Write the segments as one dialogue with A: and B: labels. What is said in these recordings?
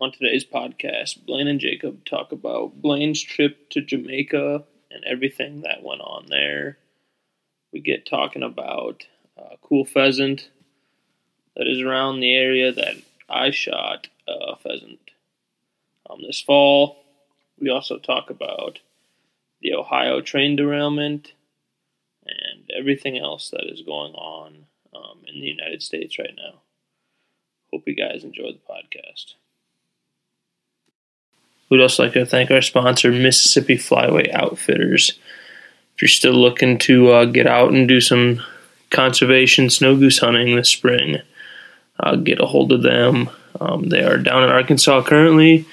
A: On today's podcast, Blaine and Jacob talk about Blaine's trip to Jamaica and everything that went on there. We get talking about a cool pheasant that is around the area that I shot a pheasant um, this fall. We also talk about the Ohio train derailment and everything else that is going on um, in the United States right now. Hope you guys enjoy the podcast. We'd also like to thank our sponsor, Mississippi Flyway Outfitters. If you're still looking to uh, get out and do some conservation snow goose hunting this spring, uh, get a hold of them. Um, they are down in Arkansas currently.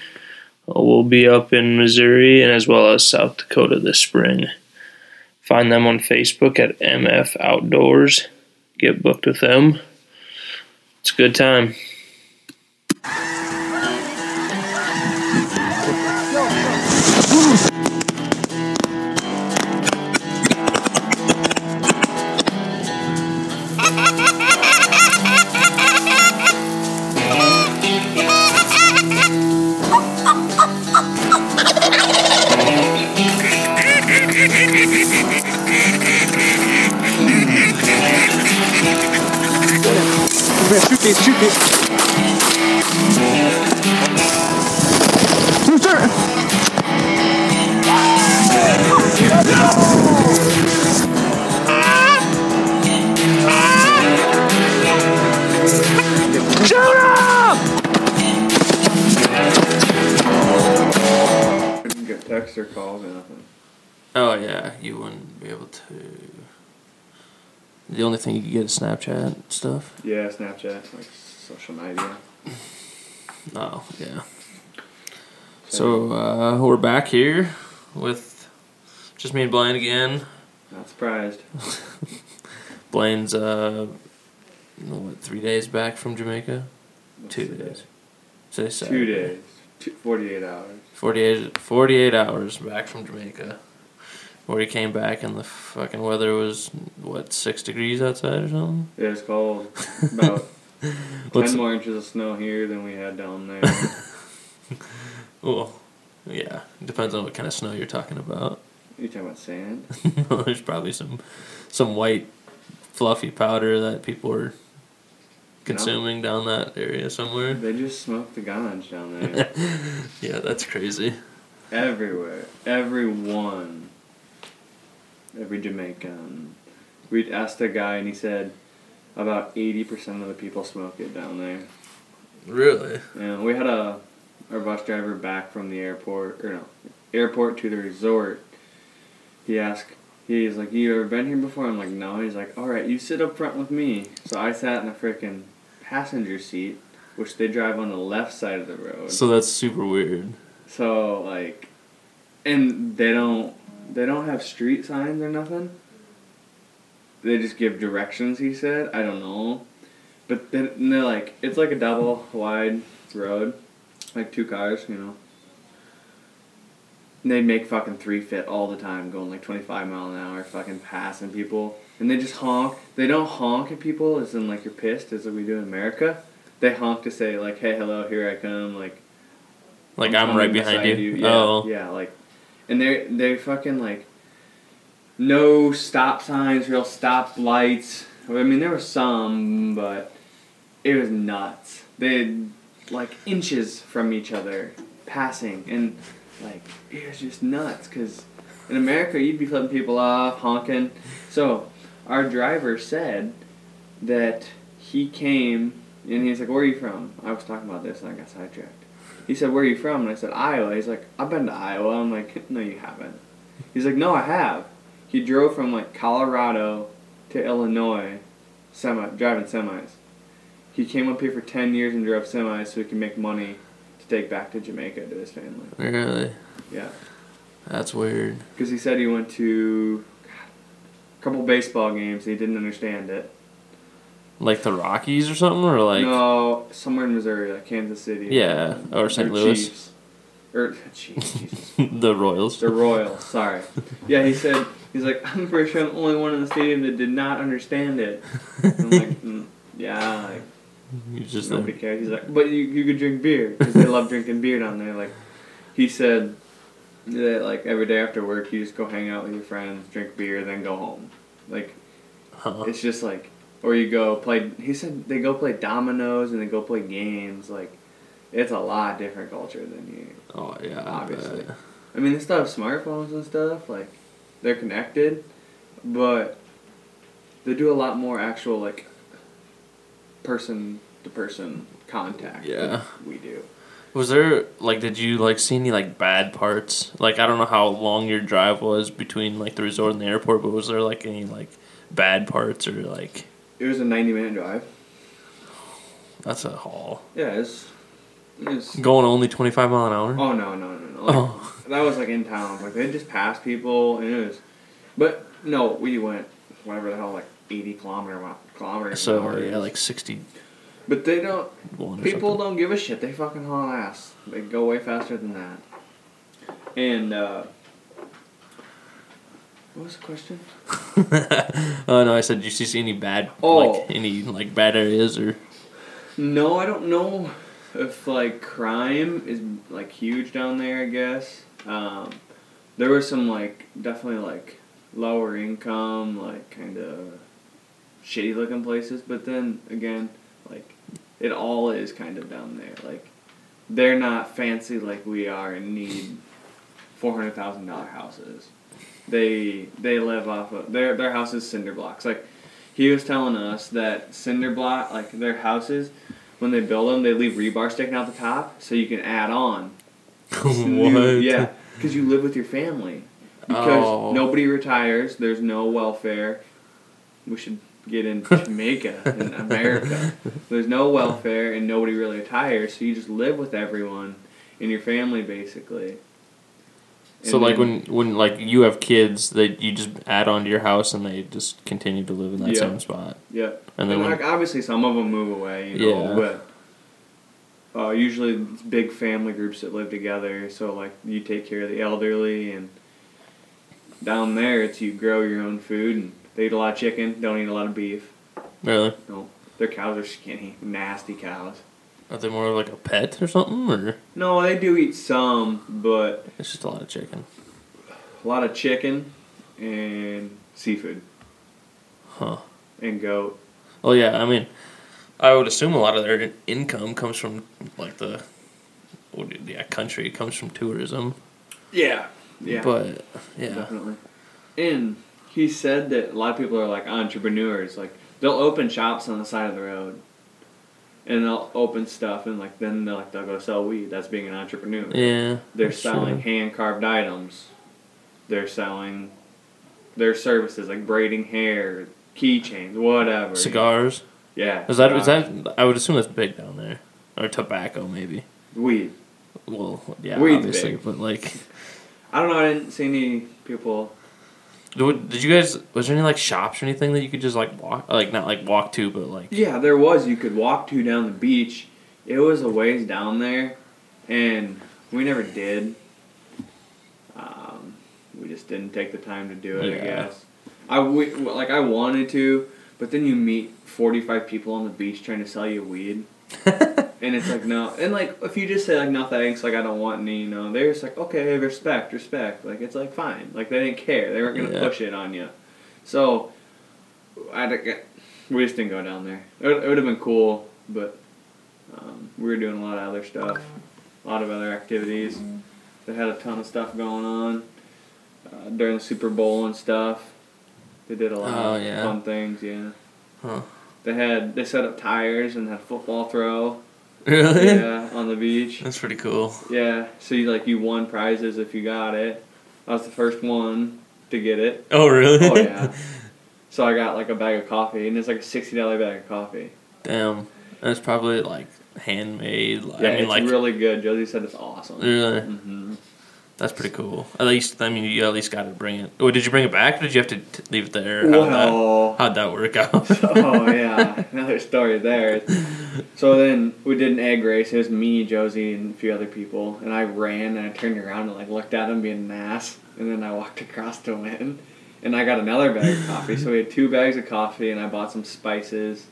A: Uh, we'll be up in Missouri and as well as South Dakota this spring. Find them on Facebook at MF Outdoors. Get booked with them. It's a good time.
B: Shoot these, shoot these. Shoot, Shoot him!
C: Couldn't get text or calls or nothing.
A: Oh yeah, you wouldn't be able to. The only thing you could get is Snapchat stuff.
C: Yeah, Snapchat, like social media.
A: Oh yeah. So uh, we're back here with just me and Blaine again.
C: Not surprised.
A: Blaine's uh, what three days back from Jamaica?
C: What's
A: Two
C: today?
A: days. Say
C: Two days. Two, 48 hours.
A: 48, 48 hours back from Jamaica. Where he came back and the fucking weather was what six degrees outside or something.
C: It was cold. About 10 more inches of snow here than we had down there.
A: well, yeah, depends on what kind of snow you're talking about.
C: you talking about sand?
A: There's probably some some white fluffy powder that people are consuming down that area somewhere.
C: They just smoked the ganj down there.
A: yeah, that's crazy.
C: Everywhere. Everyone. Every Jamaican. We um, asked a guy and he said about 80% of the people smoke it down there.
A: Really?
C: And we had a our bus driver back from the airport or no airport to the resort. He asked he's like, You ever been here before? I'm like, No he's like, Alright, you sit up front with me. So I sat in the frickin' passenger seat, which they drive on the left side of the road.
A: So that's super weird.
C: So like and they don't they don't have street signs or nothing. They just give directions, he said. I don't know. But then they're like it's like a double wide road. Like two cars, you know. And they make fucking three fit all the time, going like twenty five mile an hour, fucking passing people. And they just honk. They don't honk at people as in like you're pissed as we do in America. They honk to say like, Hey, hello, here I come, like
A: Like I'm,
C: coming
A: right behind
C: beside
A: you.
C: Yeah,
A: Oh,
C: yeah, like, and they're they're fucking like, no stop signs, real stop lights. I mean, there were some, but it was nuts. They had like inches from each other passing, and like it was just nuts. Cause in America, you'd be flipping people off, honking. So our driver said that he came and he's like, "Where are you from?" I was talking about this, and I got sidetracked. He said, "Where are you from?" And I said, "Iowa." He's like, "I've been to Iowa." I'm like, "No, you haven't." He's like, "No, I have." He drove from like Colorado to Illinois, semi driving semis. He came up here for ten years and drove semis so he could make money to take back to Jamaica to his family.
A: really?
C: Yeah,
A: That's weird.
C: because he said he went to a couple baseball games. and He didn't understand it.
A: Like the Rockies or something, or like
C: no, somewhere in Missouri, like Kansas City.
A: Yeah, or St. Louis.
C: Chiefs. Or Chiefs,
A: the Royals.
C: The Royals, sorry. Yeah, he said, he's like, I'm pretty sure I'm the only one in the stadium that did not understand it. I'm like, mm, yeah, like,
A: You just
C: Nobody cares. He's like, but you, you could drink beer because they love drinking beer down there. Like, he said that like every day after work, you just go hang out with your friends, drink beer, then go home. Like,
A: huh.
C: it's just like, or you go play. He said they go play dominoes and they go play games. Like, it's a lot different culture than you.
A: Oh yeah,
C: Obviously. I mean, they still have smartphones and stuff. Like, they're connected, but they do a lot more actual like person to person contact. than
A: Yeah.
C: we do.
A: Was there like did you like see any like bad parts? Like I don't know how long your drive was between like the resort and the airport, but was there like any like bad parts or like
C: It was a ninety minute drive.
A: that's a haul.
C: Yeah, it's. it's
A: Going only twenty five mile an hour?
C: oh no no no no! Like,
A: Oh.
C: That was like in town. Like they just passed people and it was, but no, we went whatever the hell like eighty kilometer mi- kilometers. an
A: So
C: hour
A: yeah, like sixty
C: But they don't.
A: or
C: People
A: something.
C: don't give a shit. They fucking haul ass. They go way faster than that. And uh, what was the question?
A: oh no, I said did you see any bad
C: Oh.
A: like any like bad areas or
C: No, I don't know if like crime is like huge down there. I guess um, there were some like definitely like lower income, like kind of shitty looking places. But then again, like it all is kind of down there. Like they're not fancy like we are and need four hundred thousand dollar houses. They they live off of their their house is cinder blocks. Like he was telling us that cinder block like their houses when they build them they leave rebar sticking out the top so you can add on. New-
A: what?
C: yeah, because you live with your family. Because
A: Oh.
C: nobody retires. There's no welfare. We should get in Jamaica in America. There's no welfare and nobody really retires, so you just live with everyone in your family basically.
A: So
C: And
A: like
C: then-
A: when when like you have kids, that you just add on to your house and they just continue to live in that
C: Yeah.
A: same spot.
C: Yeah.
A: And
C: And,
A: then when,
C: like obviously some of them move away, you know,
A: Yeah.
C: but uh, usually it's big family groups that live together. So like you take care of the elderly, and down there it's you grow your own food, and they eat a lot of chicken, don't eat a lot of beef.
A: really,
C: No, their cows are skinny, nasty cows.
A: Are they more like a pet or something, or
C: No, they do eat some, but
A: it's just a lot of chicken?
C: a lot of chicken and seafood
A: Huh.
C: and goat.
A: Oh yeah. I mean, I would assume a lot of their income comes from like the, yeah, country. It comes from tourism.
C: Yeah, yeah.
A: But yeah,
C: Definitely. And he said that a lot of people are like entrepreneurs. Like they'll open shops on the side of the road, and they'll open stuff, and like then they'll like they'll go sell weed. That's being an entrepreneur.
A: yeah.
C: They're selling hand carved items. They're selling their services like braiding hair, keychains, whatever.
A: cigars.
C: Yeah.
A: Is that is that? I would assume that's big down there, or tobacco maybe.
C: weed?
A: Well, yeah,
C: Weed's
A: obviously,
C: big.
A: but like,
C: I don't know. I didn't see any people.
A: Did did you guys? Was there any like shops or anything that you could just like walk, like not like walk to, but like
C: Yeah, there was. You could walk to down the beach. It was a ways down there, and we never did. Um, we just didn't take the time to do it. I guess. I we, like I wanted to, but then you meet forty five people on the beach trying to sell you weed, and it's like no. And like if you just say like no thanks, like I don't want any, you know, they're just like okay, respect, respect. Like it's like fine. Like they didn't care. They weren't gonna
A: Yeah.
C: push it on you. So I we just didn't go down there. It would, it would have been cool, but um, we were doing a lot of other stuff, a lot of other activities. They had a ton of stuff going on uh, during the Super Bowl and stuff. They did a lot
A: Oh,
C: of
A: yeah.
C: fun things. Yeah.
A: Huh.
C: They had they set up tires and had a football throw.
A: Really?
C: yeah, on the beach.
A: That's pretty cool.
C: Yeah, so you like you won prizes if you got it. I was the first one to get it.
A: Oh really?
C: Oh yeah. So I got like a bag of coffee, and it's like a sixty dollar bag of coffee.
A: Damn, that's probably like handmade. Like,
C: Yeah,
A: I mean,
C: it's
A: like
C: really good. Josie said it's awesome.
A: really.
C: hmm
A: That's pretty cool. At least, I mean, you at least got to bring it. Oh, did you bring it back, or did you have to t- leave it there? How'd that, how'd that work out?
C: oh yeah, another story there. So then we did an egg race. It was me, Josie, and a few other people. And I ran and I turned around and like looked at him being an ass. And then I walked across to win. And I got another bag of coffee. So we had two bags of coffee, and I bought some spices.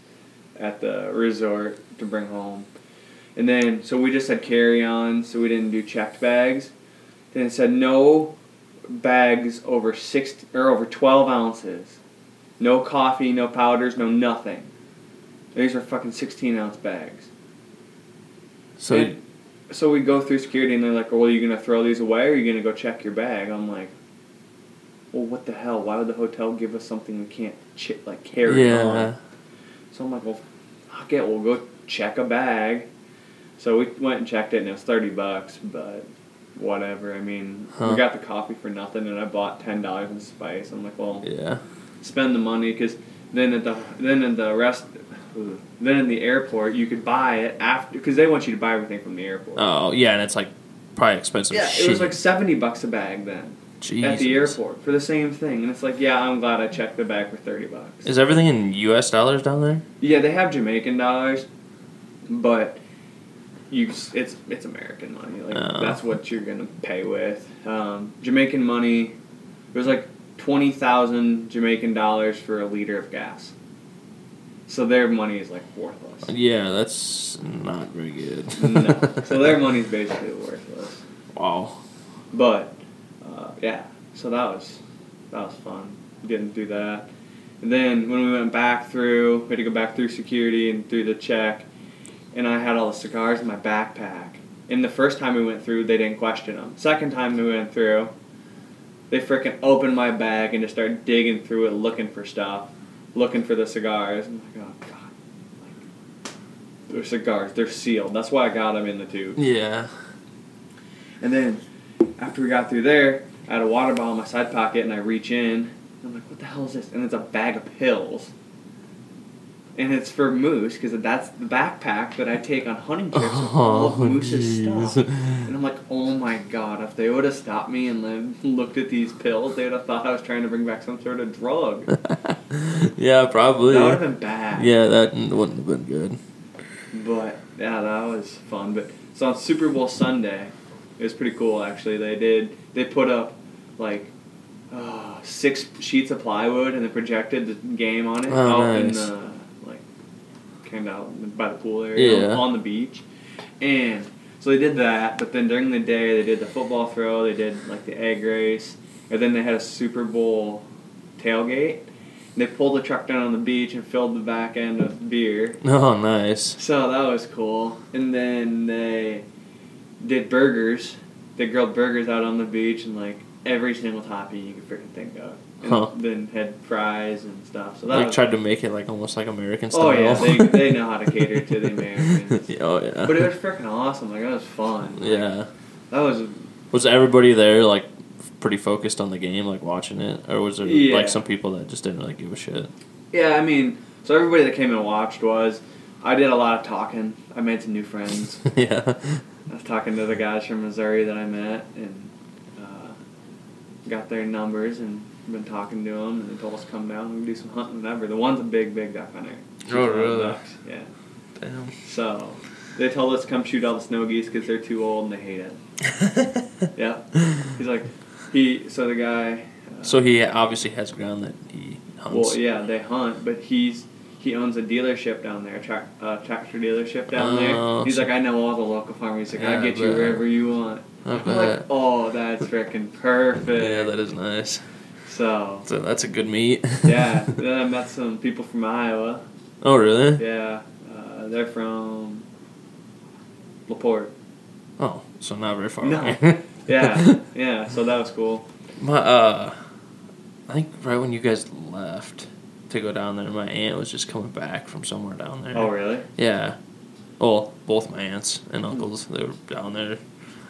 C: at the resort to bring home. And then, so we just had carry-ons, so we didn't do checked bags. Then it said no bags over six or over 12 ounces. No coffee, no powders, no nothing. These are fucking 16 ounce bags.
A: So
C: And so we go through security and they're like, well, are you going to throw these away or are you going to go check your bag? I'm like, well, what the hell? Why would the hotel give us something we can't ch- like carry
A: yeah,
C: on? So I'm like, well, fuck it, we'll go check a bag. So we went and checked it and it was 30 bucks, but whatever. I mean,
A: Huh.
C: we got the coffee for nothing and I bought $10 in spice. I'm like, well,
A: yeah.
C: spend the money because then at the then in the rest then in the airport you could buy it after because they want you to buy everything from the airport.
A: Oh yeah, and it's like probably expensive.
C: yeah,
A: shit.
C: it was like seventy bucks a bag then at the airport for the same thing, and it's like, yeah, I'm glad I checked the bag for thirty bucks.
A: Is everything in U.S. dollars down there?
C: yeah, they have Jamaican dollars, but you it's it's American money. Like
A: Oh.
C: that's what you're gonna pay with. Um, Jamaican money, it was like twenty thousand Jamaican dollars for a liter of gas. So their money is like worthless.
A: Yeah, that's not very good.
C: no, so their money's basically worthless.
A: wow.
C: But uh, yeah, so that was that was fun getting through that. And then when we went back through, we had to go back through security and through the check, and I had all the cigars in my backpack. And the first time we went through, they didn't question them. Second time we went through, they freaking opened my bag and just started digging through it, looking for stuff, looking for the cigars. I'm like, oh god, like they're cigars, they're sealed. That's why I got them in the tube.
A: Yeah.
C: And then after we got through there, I had a water bottle in my side pocket, and I reach in. I'm like, "What the hell is this?" And it's a bag of pills. And it's for Moose because that's the backpack that I take on hunting trips with all of
A: Oh,
C: Moose's
A: jeez.
C: stuff. And I'm like, "Oh my god!" If they would have stopped me and then looked at these pills, they would have thought I was trying to bring back some sort of drug.
A: yeah, probably.
C: That would have been bad.
A: Yeah, that wouldn't have been good.
C: But yeah, that was fun. But so on Super Bowl Sunday, it was pretty cool actually. They did they put up like uh, six sheets of plywood and they projected the game on it
A: Oh,
C: out in
A: nice.
C: the like of out by the pool area
A: Yeah.
C: on the beach, and so they did that. But then during the day, they did the football throw. They did like the egg race, and then they had a Super Bowl tailgate. They pulled the truck down on the beach and filled the back end with beer.
A: Oh, nice.
C: So that was cool. And then they did burgers. They grilled burgers out on the beach and like every single topping you could freaking think of. And
A: Huh.
C: then had fries and stuff. So that
A: Like tried to make it like almost like American style.
C: Oh yeah, they, they know how to cater to the Americans.
A: Oh yeah.
C: But it was freaking awesome. Like that was fun. Like,
A: yeah.
C: That was
A: Was everybody there like pretty focused on the game, like watching it, or was there
C: Yeah.
A: like some people that just didn't really give a shit?
C: yeah. I mean, so everybody that came and watched was. I did a lot of talking. I made some new friends.
A: yeah.
C: I was talking to the guys from Missouri that I met and uh, got their numbers and been talking to them and they told us to come down and do some hunting whatever. The one's a big, big duck hunter.
A: Oh,
C: a lot of
A: really?
C: ducks, Yeah.
A: Damn.
C: So they told us to come shoot all the snow geese because they're too old and they hate it. Yeah. He's like, he. So the guy. Uh,
A: So he obviously has ground that he hunts.
C: well, yeah, they hunt, but he's he owns a dealership down there, a trac- uh, tractor dealership down
A: Oh,
C: there. He's
A: so-
C: like, I know all the local farmers. He's like,
A: Yeah,
C: I'll get you wherever you want.
A: I
C: I'm like, oh, that's freaking perfect.
A: Yeah, that is nice.
C: So,
A: So that's a good meet.
C: yeah. then I met some people from Iowa.
A: oh really?
C: Yeah, uh, they're from Laporte.
A: Oh, so not very far
C: No.
A: away.
C: Yeah, yeah. So that was cool.
A: My uh, I think right when you guys left to go down there, my aunt was just coming back from somewhere down there.
C: Oh, really?
A: Yeah. Well, both my aunts and uncles, they were down there.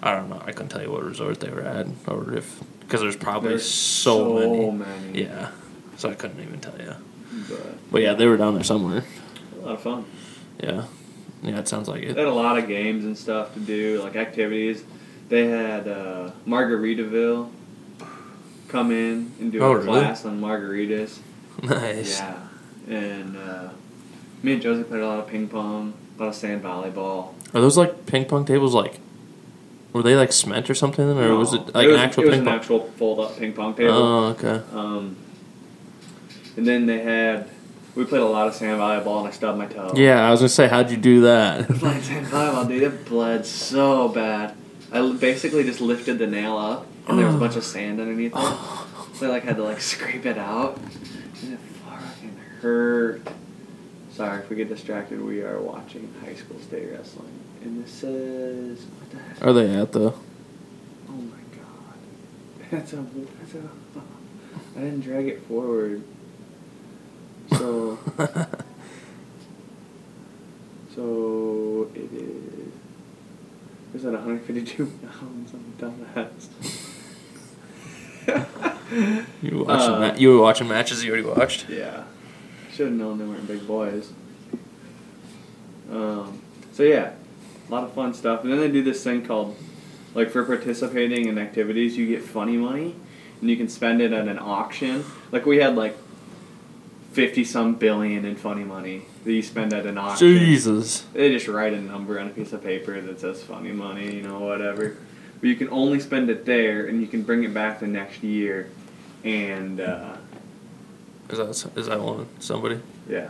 A: I don't know. I couldn't tell you what resort they were at, or if because there's probably
C: There's
A: so, many.
C: many.
A: Yeah. So I couldn't even tell you.
C: But
A: But yeah, they were down there somewhere.
C: a lot of fun.
A: Yeah. Yeah, it sounds like it.
C: They had a lot of games and stuff to do, like activities. They had uh, Margaritaville come in and do
A: Oh,
C: a
A: really?
C: class on margaritas.
A: Nice.
C: Yeah, and uh, me and Josie played a lot of ping pong, a lot of sand volleyball.
A: Are those like ping pong tables? Like, were they like cement or something, or was it like
C: was,
A: an actual
C: it was
A: ping
C: an
A: pong?
C: actual fold up ping pong table.
A: Oh, okay.
C: Um, and then they had We played a lot of sand volleyball and I stubbed my toe.
A: Yeah, I was gonna say, how'd you do that?
C: Playing sand volleyball, dude, it bled so bad. I basically just lifted the nail up and there was a bunch of sand underneath it. So I like had to like scrape it out. And it fucking hurt. Sorry if we get distracted. We are watching high school state wrestling. And this says what the heck?
A: Are they at the?
C: Oh my god. That's a that's a I didn't drag it forward. So so it is is that 152 pounds? I'm dumbass.
A: you were watching
C: Uh,
A: ma- You were watching matches you already watched.
C: Yeah. Should have known they weren't big boys. Um, so yeah, a lot of fun stuff. And then they do this thing called, like for participating in activities, you get funny money, and you can spend it at an auction. Like we had like fifty some billion in funny money that you spend at an auction.
A: Jesus.
C: They just write a number on a piece of paper that says funny money, you know, whatever. But you can only spend it there, and you can bring it back the next year. And uh,
A: Is that is that one somebody
C: yeah,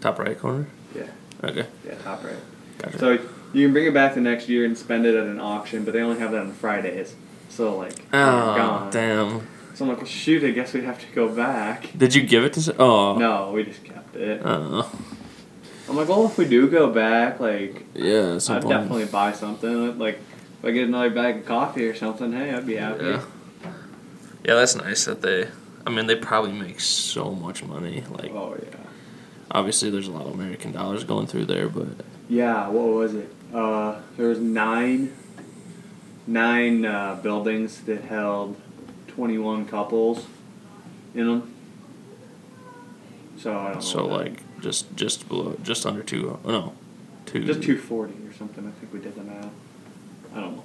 A: top right corner?
C: yeah.
A: Okay,
C: Yeah, top right.
A: gotcha.
C: So you can bring it back the next year and spend it at an auction, but they only have that on Fridays. So like,
A: oh
C: gone.
A: damn!
C: So I'm like, well, shoot, I guess we have to go back.
A: Did you give it to? Oh
C: No, we just kept it.
A: Oh
C: I'm like, well, if we do go back, like,
A: yeah.
C: I'd
A: point.
C: definitely buy something. Like, if I get another bag of coffee or something, hey, I'd be happy.
A: Yeah. Yeah, that's nice that they. I mean, they probably make so much money. Like,
C: Oh yeah.
A: obviously, there's a lot of American dollars going through there, but
C: Yeah. What was it? Uh, there was nine, nine uh, buildings that held 21 couples in them. So I don't know.
A: so
C: what that-
A: like just just below, just under two. Oh no, two.
C: Just 240 or something. I think we did the math. I don't know.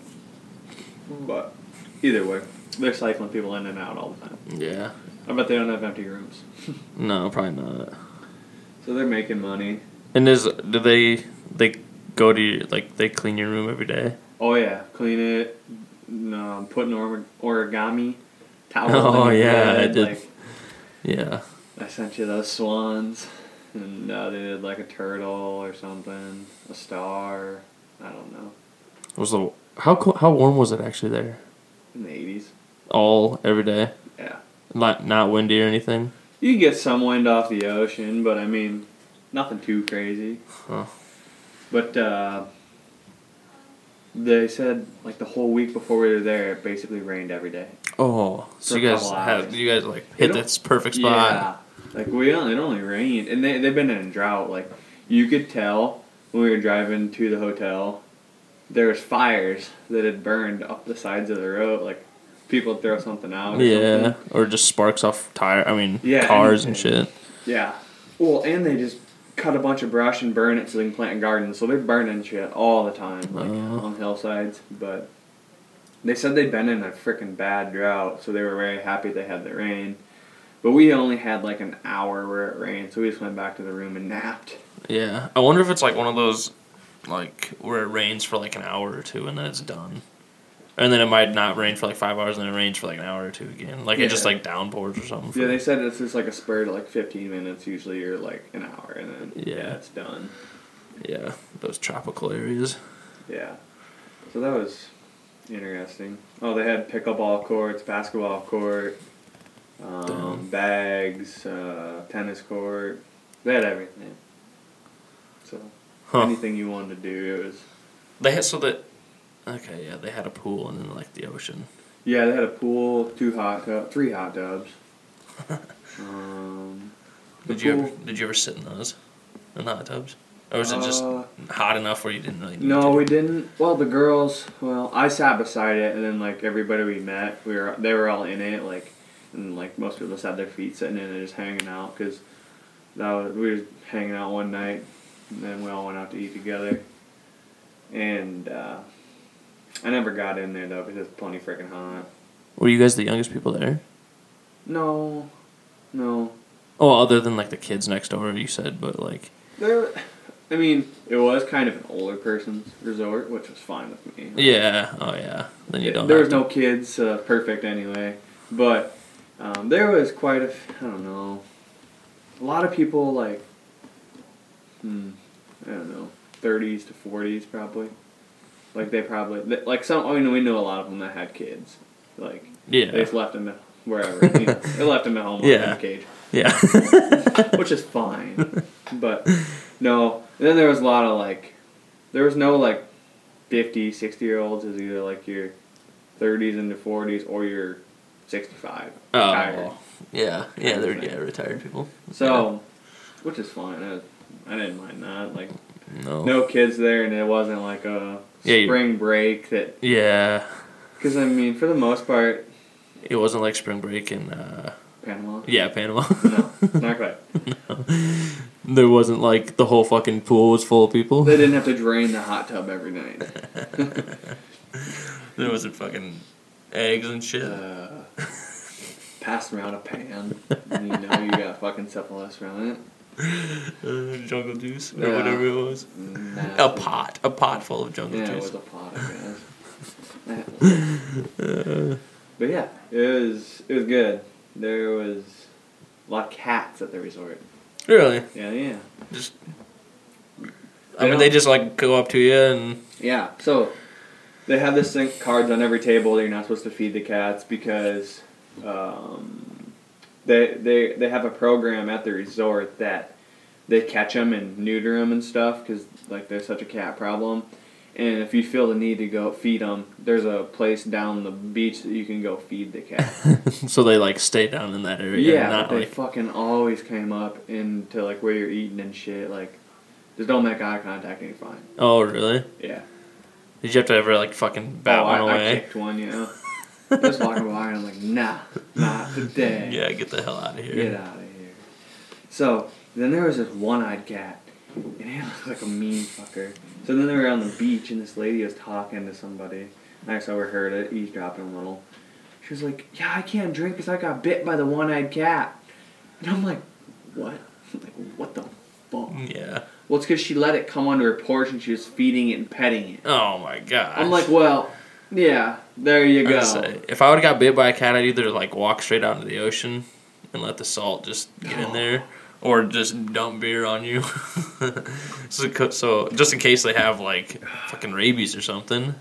C: But either way, they're cycling people in and out all the time.
A: Yeah.
C: I bet they don't have empty rooms.
A: No, probably not.
C: so they're making money.
A: And is do they they go to your, like they clean your room every day?
C: Oh yeah, clean it. Um, put an or- origami towel.
A: Oh, yeah, I did.
C: Like,
A: Yeah.
C: I sent you those swans, and uh, they did like a turtle or something, a star. I don't know.
A: Was the how how warm was it actually there?
C: In the eighties.
A: All every day,
C: Yeah.
A: not not windy or anything.
C: You can get some wind off the ocean, but I mean, nothing too crazy.
A: Huh.
C: But uh, they said like the whole week before we were there, it basically rained every day.
A: Oh, so you guys have you guys like hit this perfect spot.
C: Yeah. Like we only it only rained, and they they've been in a drought. Like you could tell when we were driving to the hotel, there was fires that had burned up the sides of the road. Like people throw something out. Or
A: Yeah,
C: Something.
A: or just sparks off tire. I mean,
C: Yeah,
A: cars and
C: anything.
A: shit.
C: Yeah. Well, and they just cut a bunch of brush and burn it so they can plant gardens. So they're burning shit all the time, like
A: Oh.
C: on hillsides. But they said they'd been in a freaking bad drought, so they were very happy they had the rain. But we only had like an hour where it rained, so we just went back to the room and napped.
A: Yeah, I wonder if it's like one of those, like where it rains for like an hour or two and then it's done, and then it might not rain for like five hours and then it rains for like an hour or two again. Like it just like downpours or something. for-
C: Yeah, they said it's just like a spur to like 15 minutes usually, or like an hour, and then
A: Yeah.
C: yeah, it's done.
A: yeah, those tropical areas.
C: Yeah. So that was interesting. Oh, they had pickleball courts, basketball court, um, bags, uh, tennis court. They had everything. So
A: Huh?
C: anything you wanted to do, it was.
A: They had so that. Okay, yeah, they had a pool and then like the ocean.
C: Yeah, they had a pool, two hot tub, three hot tubs. um,
A: Did you ever did you ever sit in those, in the hot tubs, or was it just
C: Uh,
A: hot enough where you didn't really? Need
C: No, we didn't. Well, the girls. Well, I sat beside it, and then like everybody we met, we were they were all in it, like, and like most of us had their feet sitting in it, just hanging out, cause that was, we were hanging out one night, and then we all went out to eat together, and uh, I never got in there though, because it's plenty freaking hot.
A: Were you guys the youngest people there?
C: No, no,
A: Oh, other than like the kids next door, you said, but like,
C: there. I mean, it was kind of an older person's resort, which was fine with me.
A: yeah, oh yeah, then you don't.
C: there was
A: to-
C: no kids, uh, perfect anyway. But um, there was quite a, f- I don't know, a lot of people like, hmm, I don't know, thirties to forties probably. Like they probably like some. I mean, we know a lot of them that had kids. Like they
A: Yeah.
C: just left them wherever. you know, they left them at home
A: Yeah.
C: in a cage,
A: Yeah.
C: which is fine. But no, and then there was a lot of like, there was no like 50, 60 year olds. is either like your 30s into 40s or your 65. retired.
A: oh. Yeah. Yeah. They're yeah retired people.
C: So, which is fine. I, I didn't mind that. Like,
A: No.
C: no kids there, and it wasn't like a
A: Yeah,
C: spring break that.
A: Yeah.
C: Because, I mean, for the most part,
A: It wasn't like spring break in uh
C: Panama.
A: yeah Panama.
C: No, not quite. no.
A: there wasn't like the whole fucking pool was full of people.
C: They didn't have to drain the hot tub every night.
A: there wasn't fucking eggs and shit.
C: Uh, pass around a pan, and you know you got fucking syphilis around it.
A: Uh, jungle juice or
C: Yeah.
A: whatever it was.
C: Nasty.
A: A pot, a pot full of jungle
C: Yeah, it
A: juice.
C: was a pot, guess. but yeah, it was it was good. There was a lot of cats at the resort.
A: Really?
C: Yeah, yeah.
A: Just. I mean, they just like go up to you and
C: Yeah, so they have this thing, cards on every table that you're not supposed to feed the cats because um, they, they they have a program at the resort that they catch them and neuter them and stuff because like there's such a cat problem. And if you feel the need to go feed them, there's a place down the beach that you can go feed the cat.
A: so they like stay down in that area.
C: yeah,
A: not
C: they
A: like
C: fucking always came up into like where you're eating and shit. Like, just don't make eye contact and you're fine.
A: oh really?
C: Yeah.
A: Did you have to ever like fucking oh, bat
C: oh,
A: one
C: I, I
A: away?
C: kicked one, you know. Just walking by, and I'm like, nah, not today.
A: Yeah, get the hell out of here.
C: Get out of here. So then there was this one-eyed cat, and he looked like a mean fucker. So then they were on the beach, and this lady was talking to somebody. And I just overheard it, eavesdropping a little. She was like, "Yeah, I can't drink because I got bit by the one-eyed cat." And I'm like, "What? like, what the fuck?"
A: Yeah.
C: Well, it's because she let it come onto her porch, and she was feeding it and petting it.
A: Oh my god.
C: I'm like, well, yeah, there you go.
A: if I would have got bit by a cat, I'd either like walk straight out into the ocean and let the salt just get in there, or just dump beer on you. so, so just in case they have like fucking rabies or something,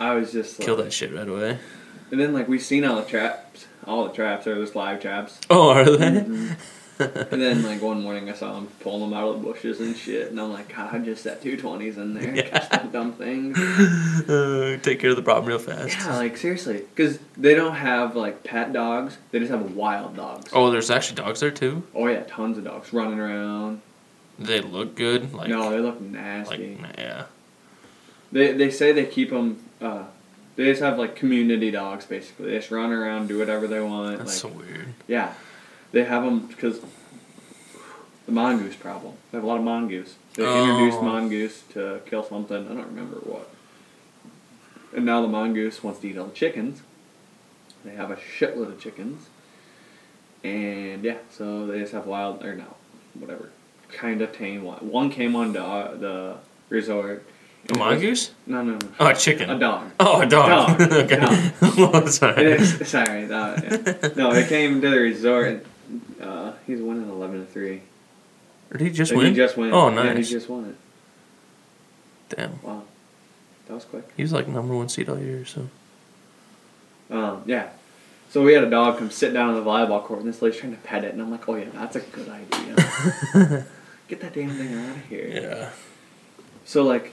C: I was just like,
A: kill that shit right away.
C: And then like we've seen all the traps, all the traps. are was live traps.
A: Oh, are they?
C: Mhm. And then like one morning I saw him pulling them out of the bushes and shit, and I'm like, God, I just set two twenties in there,
A: Yeah.
C: catch them dumb things.
A: Uh, take care of the problem real fast.
C: Yeah, like seriously, because they don't have like pet dogs; they just have wild dogs.
A: Oh, there's actually dogs there too.
C: Oh yeah, tons of dogs running around.
A: They look good. Like
C: no, they look
A: like
C: nasty.
A: yeah.
C: They they say they keep them. Uh, they just have like community dogs basically. They just run around, do whatever they want.
A: That's
C: like,
A: so weird.
C: Yeah, they have them because the mongoose problem. They have a lot of mongoose. They
A: Oh.
C: introduced mongoose to kill something. I don't remember what. And now the mongoose wants to eat all the chickens. They have a shitload of chickens. And yeah, so they just have wild or no, whatever, kind of tame one. One came on the, uh, the resort.
A: A
C: and it was-
A: mongoose?
C: No, no, no.
A: Oh, a chicken.
C: A dog.
A: Oh, a dog.
C: Dog.
A: okay. oh, sorry.
C: It is, sorry, that, yeah. no, it came to the resort. Uh, he's winning eleven to three.
A: Did he just
C: And
A: win?
C: He just won.
A: Oh,
C: Yeah, he
A: nice.
C: just won it.
A: Damn.
C: Wow, that was quick.
A: He was like number one seed all year, so.
C: Um, yeah. So we had a dog come sit down on the volleyball court, and this lady's trying to pet it, and I'm like, oh yeah, that's a good idea. Get that damn thing out of here.
A: Yeah.
C: So like,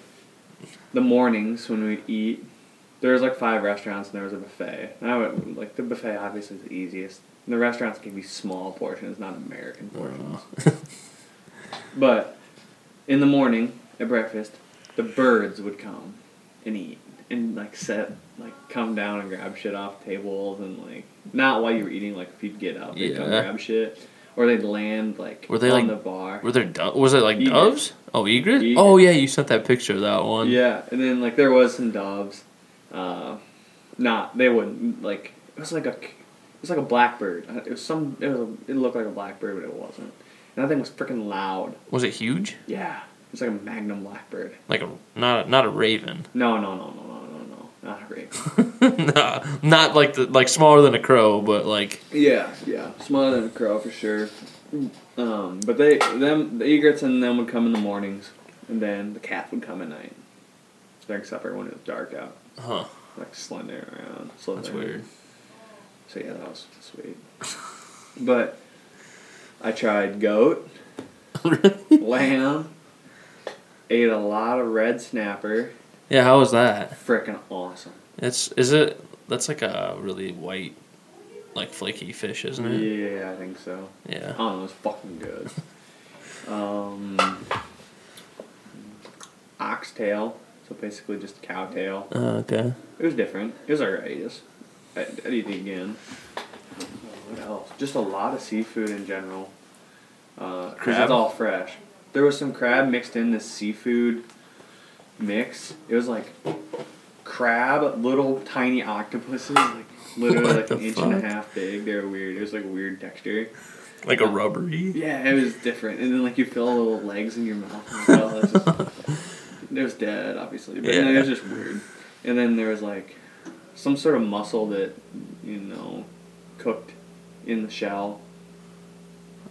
C: the mornings when we'd eat, there was like five restaurants, and there was a buffet. And I would like the buffet obviously is the easiest. The restaurants can be small portions, not American portions. But in the morning at breakfast, the birds would come and eat and like set like come down and grab shit off tables and like not while you were eating like if you'd get up they'd come grab shit or they'd land like
A: Were they,
C: on
A: like-
C: the bar.
A: Were there do- was it like
C: Egret.
A: doves? Oh, egret?
C: Egret.
A: Oh yeah, you sent that picture of that one.
C: Yeah, and then like there was some doves. Uh, not they wouldn't like it was like a was like a blackbird. Uh, It was some it was a, it looked like a blackbird but it wasn't. And that thing was freaking loud.
A: Was it huge?
C: Yeah, it was like a magnum blackbird.
A: Like a not a, not a raven.
C: No, no, no, no, no, no, no, not a raven.
A: nah, not like the like smaller than a crow, but like
C: Yeah, yeah, smaller than a crow for sure. Um, but they them the egrets and them would come in the mornings, and then the cats would come at night. During supper when it was dark out,
A: Huh.
C: like slithering around. Slithering.
A: That's weird.
C: So yeah, that was sweet. but I tried goat, lamb, ate a lot of red snapper.
A: Yeah, how was that?
C: Freaking awesome.
A: It's is it that's like a really white like flaky fish, isn't it?
C: Yeah, I think so.
A: Yeah.
C: Oh, it was fucking good. Um, oxtail, so basically just cow tail.
A: Oh, okay.
C: It was different. It was alright. It was- I'd, I'd eat it again. What else? Just a lot of seafood in general. Uh, because
A: Crab?
C: it's all fresh. There was some crab mixed in this seafood mix. It was like crab, little tiny octopuses, like literally
A: What
C: like an inch and a half big. They were weird. It was like weird texture.
A: Like a rubbery.
C: Yeah, it was different. And then like you feel little legs in your mouth. Just, it was dead, obviously, but no, it was just weird. And then there was like some sort of mussel that you know cooked in the shell.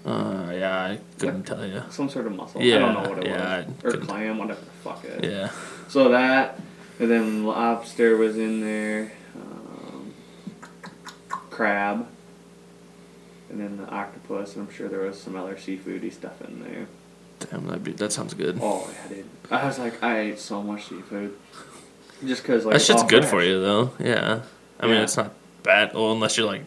A: Uh, yeah, I couldn't tell you.
C: Some sort of mussel. I
A: Yeah,
C: don't know what it
A: yeah,
C: was.
A: I
C: Or clam, whatever the fuck it. is.
A: Yeah.
C: So that, and then lobster was in there. Um, crab. And then the octopus, and I'm sure there was some other seafoody stuff in there.
A: Damn, that be, that sounds good.
C: Oh yeah, dude. I was like, I ate so much seafood. Just cause like
A: that shit's good for you though. Yeah. I mean, it's not bad. Well, unless you're like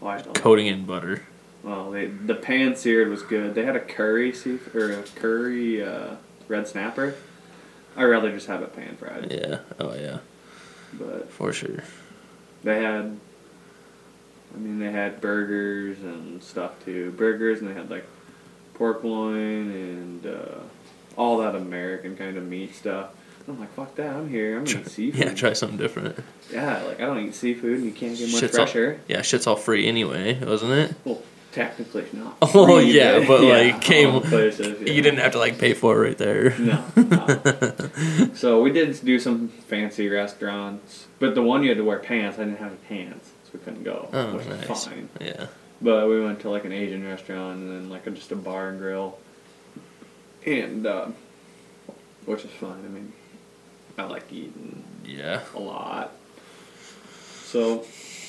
C: Well,
A: coating in butter.
C: Well, they, the pan seared was good. They had a curry seafood or a curry uh, red snapper. I'd rather just have it pan fried.
A: Yeah. Oh yeah.
C: But
A: For sure.
C: they had, I mean, they had burgers and stuff too. Burgers and they had like pork loin and uh, all that American kind of meat stuff. I'm like, fuck that. I'm here. I'm eating seafood.
A: Yeah. Try something different.
C: Yeah, like I don't eat seafood and you can't get much
A: Shit's all- Yeah, shit's all free anyway, wasn't it?
C: Well, technically not.
A: Oh,
C: free,
A: yeah, but, like,
C: all
A: came-
C: places, yeah.
A: You didn't have to like pay for it right there.
C: No. no. so we did do some fancy restaurants, but the one you had to wear pants. I didn't have pants, so we couldn't go,
A: Oh,
C: which
A: nice.
C: was fine.
A: Yeah.
C: But we went to like an Asian restaurant and then like a, just a bar and grill, and uh, which is fun. I mean, I like eating
A: Yeah.
C: a lot, so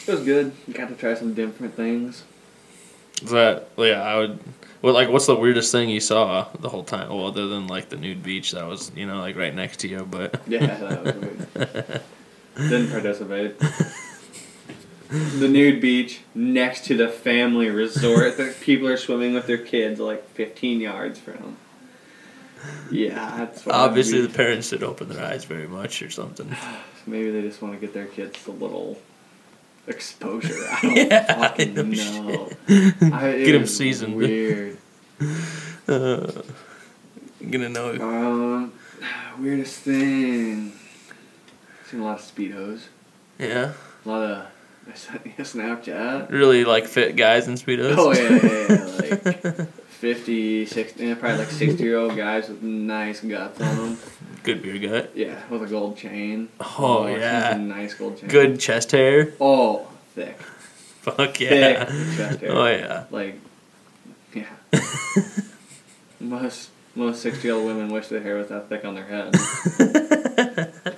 C: it was good. Got to try some different things.
A: Is that yeah? I would. Well, like, what's the weirdest thing you saw the whole time? Well, other than like the nude beach that was, you know, like right next to you, but
C: Yeah, that was weird. Didn't participate. The nude beach next to the family resort that people are swimming with their kids like 15 yards from. Yeah, that's what
A: obviously the parents didn't open their eyes very much or something.
C: be- maybe they just want to get their kids a little exposure. I don't
A: Yeah,
C: fucking
A: no
C: know. I,
A: Get 'em
C: was
A: seasoned.
C: Weird.
A: Uh, I'm gonna know.
C: Um, weirdest thing. Seen a lot of speedos.
A: Yeah,
C: A lot of I sent you a Snapchat.
A: really like fit guys in speedos.
C: Oh yeah, yeah, yeah. like 50, 60, eh, probably like sixty year old guys with nice guts on them.
A: Good beer gut.
C: Yeah, with a gold chain.
A: Oh,
C: she's
A: yeah.
C: nice gold chain.
A: Good chest hair.
C: Oh, thick,
A: Fuck yeah.
C: thick chest hair.
A: Oh yeah.
C: Like, yeah. most most sixty year old women wish their hair was that thick on their head.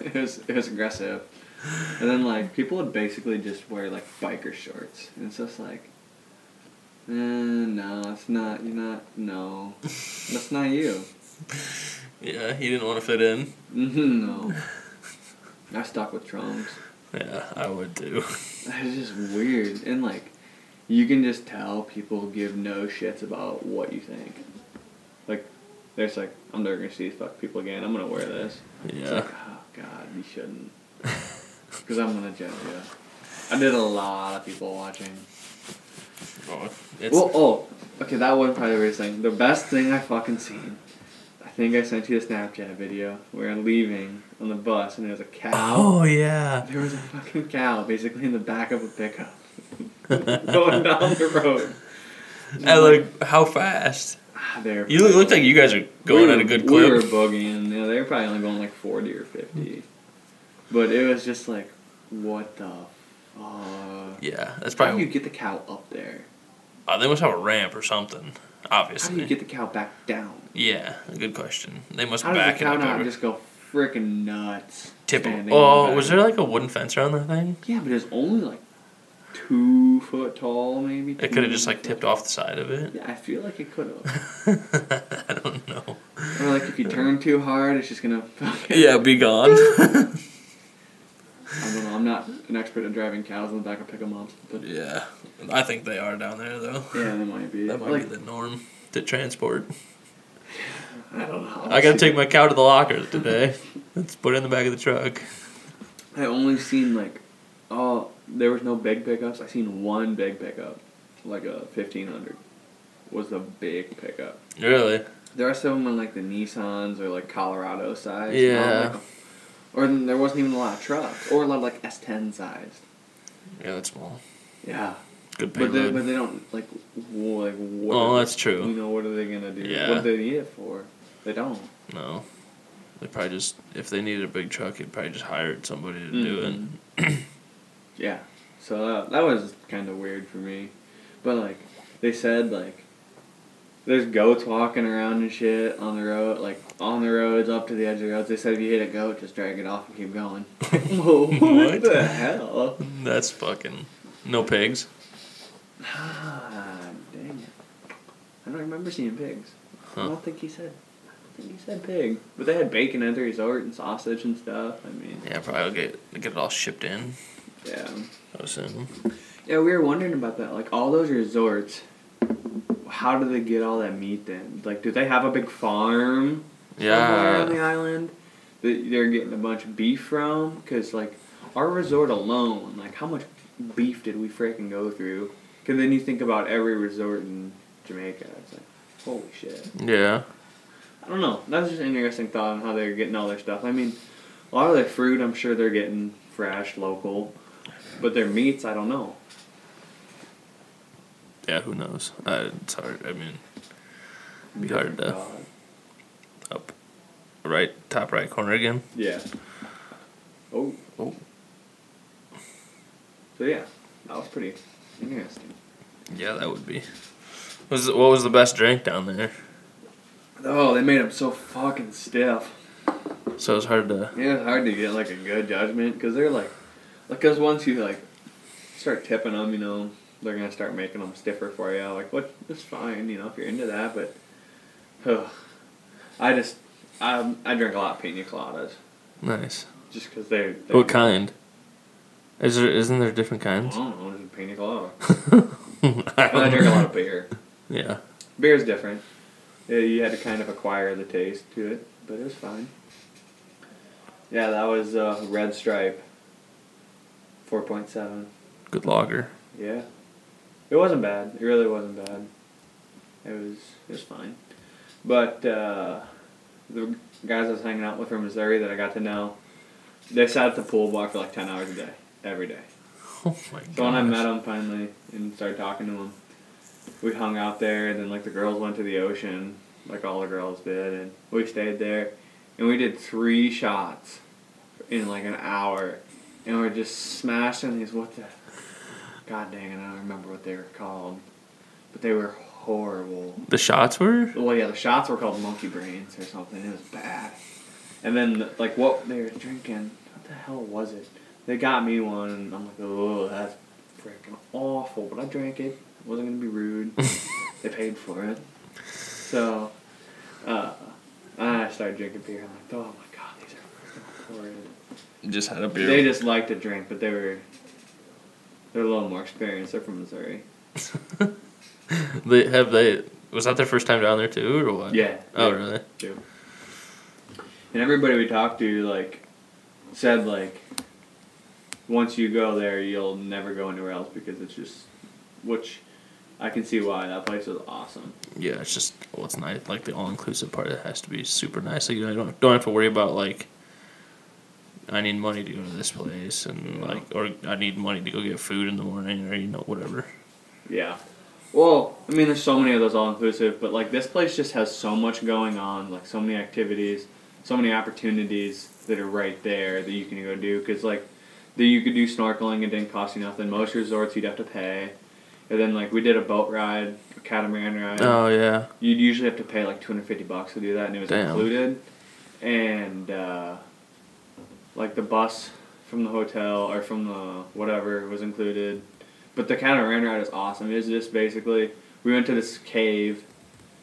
C: it was it was aggressive. And then like people would basically just wear like biker shorts, and it's just like, eh, no, it's not. You're not. No, that's not you.
A: Yeah, he didn't want to fit in.
C: hmm no. I stuck with trunks.
A: Yeah, I would too.
C: It's just weird, and like, you can just tell people give no shits about what you think. Like, they're just like, I'm never gonna see these fuck people again. I'm gonna wear this.
A: Yeah.
C: It's like, oh god, you shouldn't. Because I'm gonna judge you. I did a lot of people watching.
A: Oh, it's,
C: Well, oh, okay, that wasn't probably the weirdest thing. The best thing I fucking seen. I think I sent you a Snapchat video where I'm leaving on the bus and there's a cow.
A: oh yeah.
C: There was a fucking cow basically in the back of a pickup going down the road.
A: And like, how fast?
C: Ah, they're
A: You look, looked like you guys are going
C: we
A: at a good clip.
C: We were
A: clip.
C: boogieing. You know, they were probably only going like 40 or 50. But it was just like, what the fuck?
A: Yeah, that's probably.
C: How do you get the cow up there?
A: Uh, they must have a ramp or something.
C: How do
A: Obviously.
C: you get the cow back down?
A: yeah, good question. They must
C: How does
A: back
C: the
A: it
C: cow
A: up.
C: not
A: over-
C: just go freaking nuts?
A: Tip.
C: standing
A: Oh,
C: on the
A: was
C: back?
A: there like a wooden fence around that thing?
C: Yeah, but it's only like two foot tall, maybe.
A: It could have just like tipped off the side of it.
C: Yeah, I feel like it could have.
A: I don't know.
C: or like if you turn too hard, it's just gonna. fucking-
A: Yeah, be gone.
C: I don't know. I'm not an expert at driving cows in the back of pick 'em ups, but
A: yeah, I think they are down there though.
C: yeah, they might be.
A: That might
C: like,
A: be the norm to transport.
C: I don't know.
A: I gotta take my cow to the locker today. Let's put it in the back of the truck.
C: I only seen like, oh, there was no big pickups. I seen one big pickup, like a fifteen hundred, was the big pickup.
A: Really?
C: The rest of them were like the Nissans or like Colorado size.
A: Yeah.
C: Like- or there wasn't even a lot of trucks, or a lot of like S ten sized.
A: Yeah, that's small.
C: Yeah.
A: Good
C: But they, but they don't like like what.
A: Oh,
C: are-
A: that's true.
C: You know what are they gonna do?
A: Yeah.
C: What do they need it for? They don't.
A: No. They probably just if they needed a big truck, you'd probably just hired somebody to do it. Mm-hmm.
C: Yeah. So that, that was kind of weird for me. But like they said like there's goats walking around and shit on the road, like on the roads up to the edge of the roads. They said if you hit a goat, just drag it off and keep going. Whoa, what,
A: What?
C: the hell?
A: That's fucking no pigs.
C: Ah, dang it. I don't remember seeing pigs. I don't think he said. I think he said pig. But they had bacon at the resort and sausage and stuff. I mean,
A: Yeah, probably get get it all shipped in.
C: yeah.
A: I assume.
C: Yeah, we were wondering about that. Like all those resorts, how do they get all that meat then? Like, do they have a big farm somewhere on the island that they're getting a bunch of beef from? Because like our resort alone, like how much beef did we freaking go through? Because then you think about every resort in Jamaica. It's like, holy shit.
A: Yeah.
C: I don't know. That was just an interesting thought on how they're getting all their stuff. I mean, a lot of their fruit, I'm sure they're getting fresh, local. But their meats, I don't know.
A: Yeah. Who knows? Uh, it's hard. I mean, it'd be hard to up, right top right corner again.
C: Yeah. Oh.
A: Oh.
C: So yeah, that was pretty interesting.
A: Yeah, that would be. Was what was the best drink down there?
C: Oh, they made them so fucking stiff.
A: So it's hard to.
C: Yeah, it's hard to get like a good judgment because they're like, like, cause once you like start tipping them, you know, they're gonna start making them stiffer for you. Like, what? It's fine, you know, if you're into that. But, ugh, I just, I, I drink a lot of pina coladas
A: Nice.
C: just because they're, they're.
A: What kind? Is there isn't there different kinds?
C: I don't know, just a pina colada.
A: I
C: I drink a lot of beer.
A: Yeah.
C: Beer's different. Yeah, you had to kind of acquire the taste to it, but it was fine. Yeah, that was uh, Red Stripe. Four point seven.
A: Good lager.
C: Yeah, it wasn't bad. It really wasn't bad. It was it was fine, but uh, the guys I was hanging out with from Missouri that I got to know, they sat at the pool bar for like ten hours a day, every day.
A: Oh my god.
C: So when I met them finally and started talking to them, we hung out there, and then like the girls went to the ocean, like all the girls did, and we stayed there, and we did three shots in like an hour, and we're just smashing these. What the? God dang it! I don't remember what they were called, but they were horrible.
A: The shots were.
C: Well, yeah, the shots were called monkey brains or something. It was bad. And then like what they were drinking, what the hell was it? They got me one, and I'm like, oh, that's freaking awful. But I drank it. wasn't gonna be rude. they paid for it. So, uh, I started drinking beer. I'm like, oh my god, these are freaking horrid.
A: Just had a beer.
C: They just liked to drink, but they were they're a little more experienced. They're from Missouri.
A: they have they. Was that their first time down there too, or what?
C: Yeah.
A: Oh
C: yeah.
A: really?
C: too. And everybody we talked to like said like once you go there you'll never go anywhere else because it's just which I can see why that place was awesome.
A: Yeah, it's just well, it's nice. Like the all inclusive part, it has to be super nice. Like you know, you don't don't have to worry about like. I need money to go to this place, and
C: Yeah.
A: like, or I need money to go get food in the morning, or you know, whatever.
C: Yeah. Well, I mean, there's so many of those all inclusive, but like this place just has so much going on, like so many activities, so many opportunities that are right there that you can go do. Because like, that you could do snorkeling, it didn't cost you nothing. Most resorts you'd have to pay, And then like we did a boat ride, a catamaran ride.
A: Oh yeah.
C: You'd usually have to pay like two hundred fifty bucks to do that, and it was
A: Damn.
C: included. And uh, like the bus from the hotel or from the whatever was included. But the catamaran ride is awesome. It's just basically we went to this cave.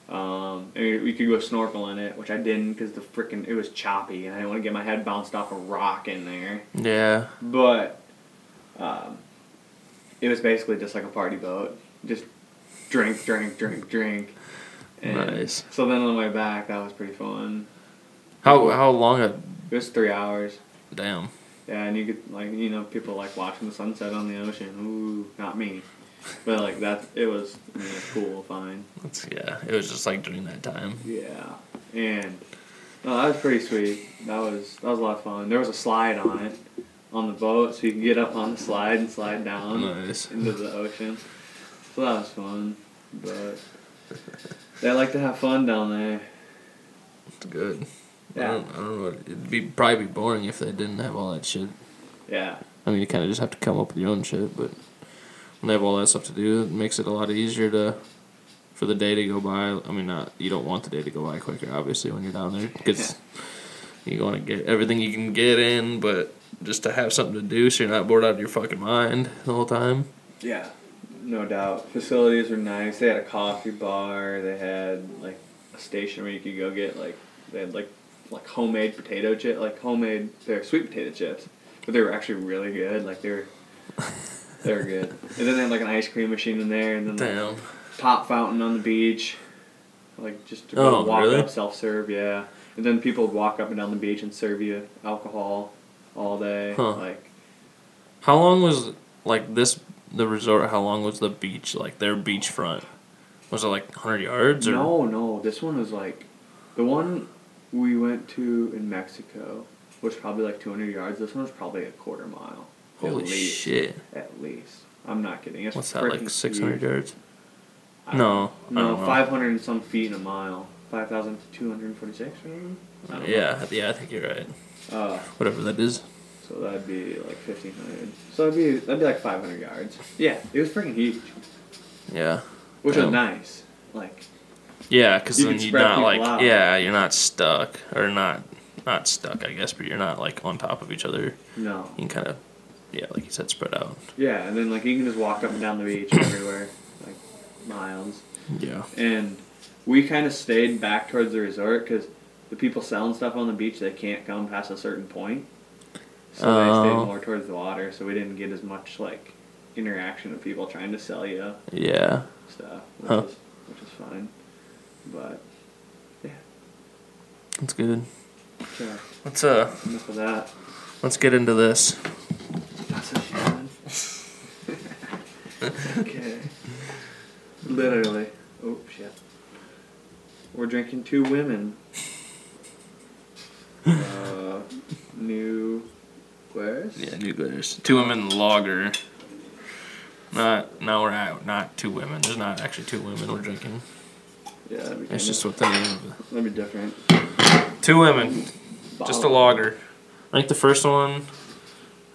C: Um, and we- we could go snorkel in it, which I didn't because the freaking it was choppy, and I didn't want to get my head bounced off a rock in there.
A: Yeah.
C: But um, it was basically just like a party boat. Just drink, drink, drink, drink. And
A: Nice.
C: So then on the way back, that was pretty fun.
A: How how long a
C: It was three hours.
A: Damn?
C: Yeah, and you could like you know people like watching the sunset on the ocean. Ooh, not me. But like that, it was, I mean, it was cool, fine.
A: That's yeah. It was just like during that time.
C: Yeah, and no, that was pretty sweet. That was that was a lot of fun. There was a slide on it on the boat, so you can get up on the slide and slide down.
A: Nice.
C: into the ocean. So that was fun. But they like to have fun down there.
A: It's good. I don't, I don't know. It'd be probably be boring if they didn't have all that shit.
C: Yeah.
A: I mean, you kind of just have to come up with your own shit, but when they have all that stuff to do, it makes it a lot easier to for the day to go by. I mean, not you don't want the day to go by quicker, obviously, when you're down there because you want to get everything you can get in, but just to have something to do, so you're not bored out of your fucking mind the whole time.
C: Yeah. No doubt. Facilities were nice. They had a coffee bar. They had like a station where you could go get like they had like like homemade potato chip like homemade they're sweet potato chips. But they were actually really good. Like they were they were good. And then they had like an ice cream machine in there and then like, pop fountain on the beach. Like just to go
A: Oh,
C: walk
A: really?
C: up, self serve, yeah. And then people would walk up and down the beach and serve you alcohol all day.
A: Huh.
C: Like
A: How long was like this the resort? How long was the beach like their beachfront? Was it like hundred yards or
C: no, no, this one was like the one we went to in Mexico was probably like two hundred yards. This one was probably a quarter mile.
A: holy
C: at least,
A: shit?
C: At least. I'm not kidding. It's
A: What's that like six hundred
C: huge.
A: yards?
C: I
A: No.
C: No, five hundred and some feet in a mile. Five thousand two hundred and forty six or something? I don't know.
A: Yeah, yeah, I think you're right.
C: Uh,
A: Whatever that is.
C: So that'd be like fifteen hundred. So that'd be that'd be like five hundred yards. Yeah, it was freaking huge,
A: Yeah.
C: which
A: Damn.
C: was nice. Like
A: Yeah, because
C: you
A: then you're not like
C: out.
A: yeah, you're not stuck or not not stuck, I guess, but you're not like on top of each other.
C: no,
A: You can kind of yeah, like you said, spread out.
C: yeah, and then like you can just walk up and down the beach everywhere, like miles.
A: Yeah.
C: And we kind of stayed back towards the resort because the people selling stuff on the beach they can't come past a certain point, so they
A: Oh.
C: stayed more towards the water. So we didn't get as much like interaction of people trying to sell you
A: Yeah.
C: stuff, which
A: Huh.
C: was which is fine. But yeah,
A: That's good.
C: yeah,
A: Let's uh
C: enough of that.
A: let's get into this.
C: That's what she said. okay. Literally. Oh shit. We're drinking two women. Uh, New Glarus.
A: Yeah, New Glarus. Two women lager. Not now we're at not two women. There's not actually two women we're drinking.
C: Yeah, that'd be,
A: It's
C: kinda-
A: just what the name of it.
C: that'd be different.
A: Two women. Just a
C: Bottle.
A: lager. I think the first one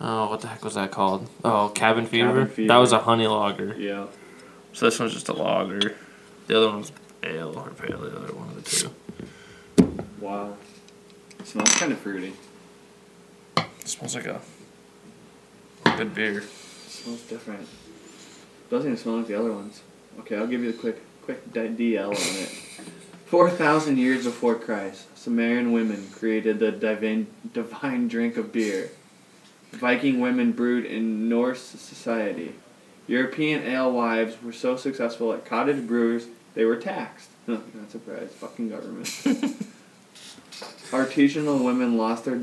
A: oh what the heck was that called? Oh, Cabin Fever.
C: Cabin
A: That was a honey lager.
C: Yeah.
A: So this one's just a lager. The other one's was ale or pale ale or one of the two.
C: Wow. It smells kind of fruity.
A: It smells like a good beer.
C: It smells different. Doesn't even smell like the other ones. Okay, I'll give you the quick quick DL on it. Four thousand years before Christ, Sumerian women created the divine divine drink of beer. Viking women brewed in Norse society. European alewives were so successful at cottage brewers they were taxed. Not surprised. Fucking government. Artisanal women lost their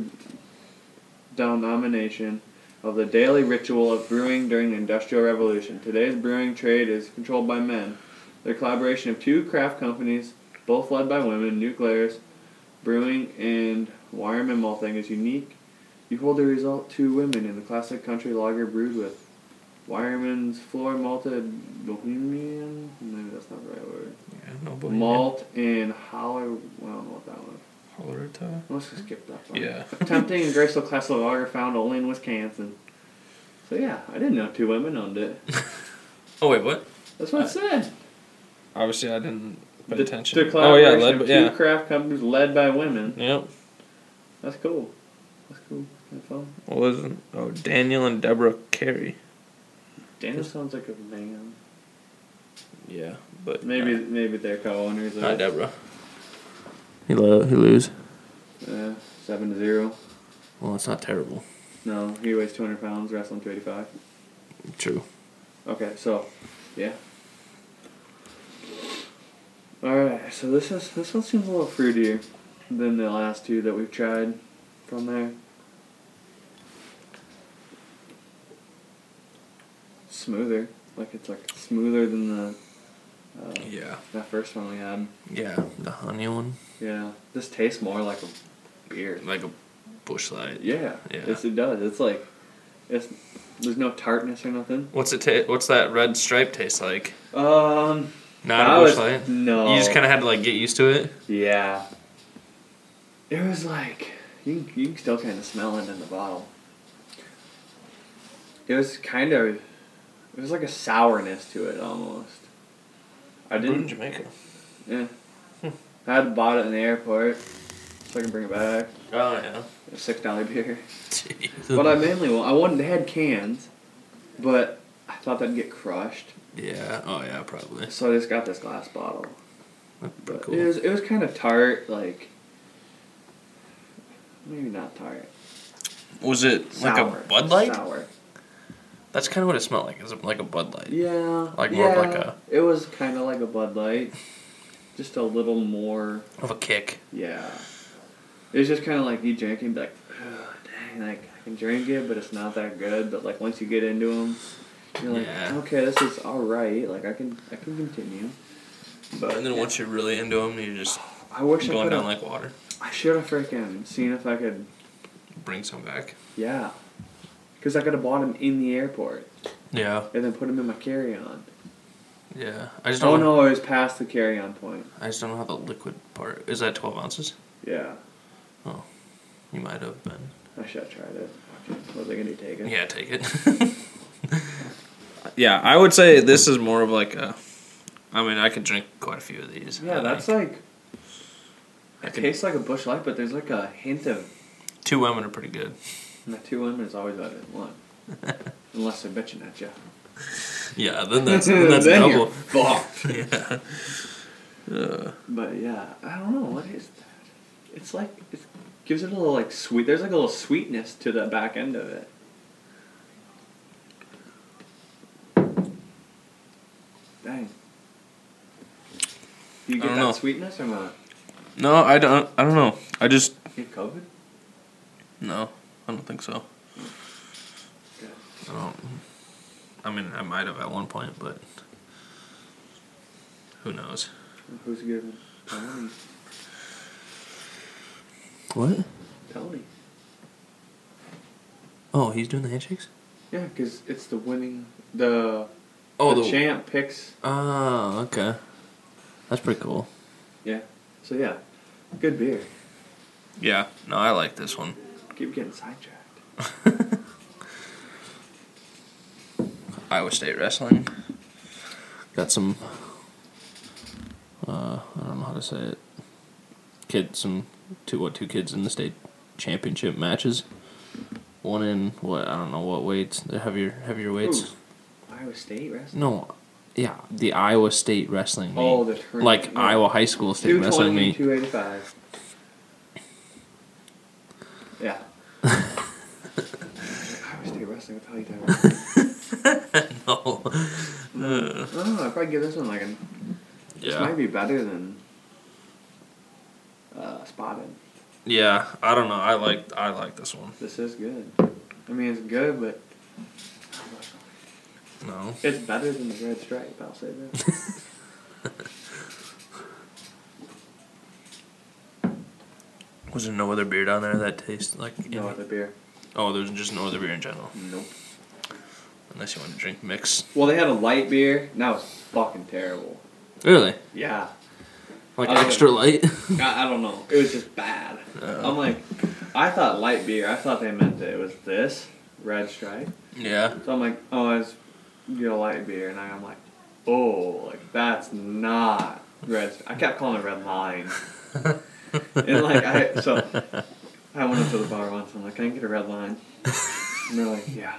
C: denomination of the daily ritual of brewing during the Industrial Revolution. Today's brewing trade is controlled by men. The collaboration of two craft companies, both led by women, New Glarus Brewing and Weyermann Malting, is unique. You hold the result two women in the classic country lager brewed with Weyermann's floor malted Bohemian. Maybe that's not the right word.
A: Yeah, no
C: Malt and Holler. I don't know what that was.
A: Hallertau.
C: Let's just skip that part.
A: Yeah.
C: Tempting and graceful classic lager found only in Wisconsin. So yeah, I didn't know two women owned it.
A: Oh wait, what?
C: That's what it uh, said.
A: Obviously, I didn't pay
C: The,
A: attention.
C: the
A: oh yeah, led,
C: of
A: by-
C: two
A: yeah.
C: craft companies led by women.
A: Yep.
C: That's cool. That's cool. Kind of fun.
A: What was it? Oh, Daniel and Deborah Carey.
C: Daniel sounds like a man.
A: Yeah, but
C: Maybe
A: not,
C: maybe they're co-owners. Of
A: not
C: it.
A: Deborah. He lo- he lose.
C: Uh, seven to zero.
A: Well, it's not terrible.
C: No, he weighs two hundred pounds, wrestling two eighty five.
A: True.
C: Okay, so yeah. All right, so this is this one seems a little fruitier than the last two that we've tried from there. Smoother, like it's like smoother than the uh,
A: Yeah.
C: that first one we had.
A: Yeah, the honey one,
C: Yeah, this tastes more like a beer.
A: like a Busch Light.
C: Yeah,
A: Yeah.
C: It's, it does. It's like it's there's no tartness or nothing.
A: What's it? Ta- what's that red stripe taste like?
C: Um,
A: Not
C: that
A: a Busch
C: was-
A: light.
C: No,
A: You just kind of had to like get used to it.
C: Yeah. It was like you you can still kind of smell it in the bottle. It was kind of it was like a sourness to it almost. I
A: Brewed in
C: didn't.
A: Jamaica.
C: Yeah. Hmm. I had bought it in the airport, so I can bring it back.
A: Oh yeah.
C: A six dollar beer.
A: Jeez.
C: But I mainly want. I wanted. They had cans, but I thought that'd get crushed,
A: yeah. Oh yeah. Probably.
C: so I just got this glass bottle. But
A: cool.
C: it was it was kind of tart, like maybe not tart.
A: Was it
C: Sour.
A: like a Bud Light?
C: Sour.
A: That's kind of what it smelled like. Is like a Bud Light.
C: Yeah.
A: Like more of
C: yeah,
A: like a-
C: It was kind of like a Bud Light, just a little more.
A: Of a kick.
C: Yeah. It was just kind of like you drink and be like, "Ugh, dang, like I can drink it, but it's not that good. But like once you get into them, you're like,
A: Yeah.
C: okay, this is all right. Like I can I can continue. But
A: And then
C: yeah.
A: once you're really into them, you're just
C: I wish I
A: going
C: could
A: down like water.
C: I should have freaking seen if I could.
A: Bring some back.
C: Yeah. Because I could have bought them in the airport
A: Yeah.
C: and then put them in my carry-on.
A: Yeah. I just oh, don't.
C: Oh
A: know,
C: no, it was past the carry-on point.
A: I just don't know how the liquid part is. That 12 ounces?
C: Yeah.
A: Oh, you might have been.
C: I should have tried it. Okay, What was I gonna do, take it?
A: Yeah, take it. yeah, I would say this is more of like a. I mean, I could drink quite a few of these.
C: Yeah,
A: I
C: that's
A: think.
C: like. It
A: could-
C: tastes like a Busch Light, but there's like a hint of.
A: two women are pretty good.
C: And the two women is always better than one. Unless they're bitching at you.
A: Yeah, then that's then that's
C: Then
A: double.
C: you're fucked.
A: yeah. Uh,
C: But yeah, I don't know what is that. It's like it gives it a little like sweet. There's like a little sweetness to the back end of it. Dang. Do you get that
A: know.
C: sweetness or not?
A: no, I don't. I don't know. I just
C: Get COVID?
A: no. I don't think so.
C: Good.
A: I don't. I mean, I might have at one point, but who knows?
C: Who's giving? Tony.
A: What?
C: Tony.
A: Oh, he's doing the handshakes.
C: Yeah, because it's the winning. The,
A: Oh,
C: the
A: the.
C: champ picks.
A: Oh, okay. That's pretty cool. Yeah.
C: So yeah, good beer.
A: Yeah. No, I like this one.
C: Keep getting sidetracked.
A: Iowa State wrestling. Got some. Uh, I don't know how to say it. Kid, some two what two kids in the state championship matches. One in what I don't know what weights. The heavier heavier weights.
C: Iowa State wrestling.
A: No, yeah, the Iowa State wrestling meet.
C: Oh, the tournament.
A: like
C: yeah.
A: Iowa High School State wrestling meet.
C: 285. Yeah. Iowa State wrestling. Hell you talking
A: no. Uh,
C: I don't know. I'd probably give this one like an. This might be better than. Uh, Spotted.
A: Yeah, I don't know. I like I like this one.
C: This is good. I mean, it's good, but
A: No.
C: it's better than the Red Stripe. I'll say that.
A: Was there no other beer down there that tastes like?
C: no
A: any-
C: other beer.
A: Oh, there's just no other beer in general,
C: Nope.
A: unless you want to drink mix.
C: Well, they had a light beer. and That was fucking terrible.
A: Really?
C: Yeah.
A: Like extra light?
C: I, I don't know. It was just bad.
A: Oh.
C: I'm like, I thought light beer. I thought they meant that it was this red stripe.
A: yeah.
C: So I'm like, oh, it's you know light beer, and I'm like, oh, like that's not red. I kept calling it red line. and like I so I went up to the bar once. and I'm like, can I get a red line? And they're like, yeah.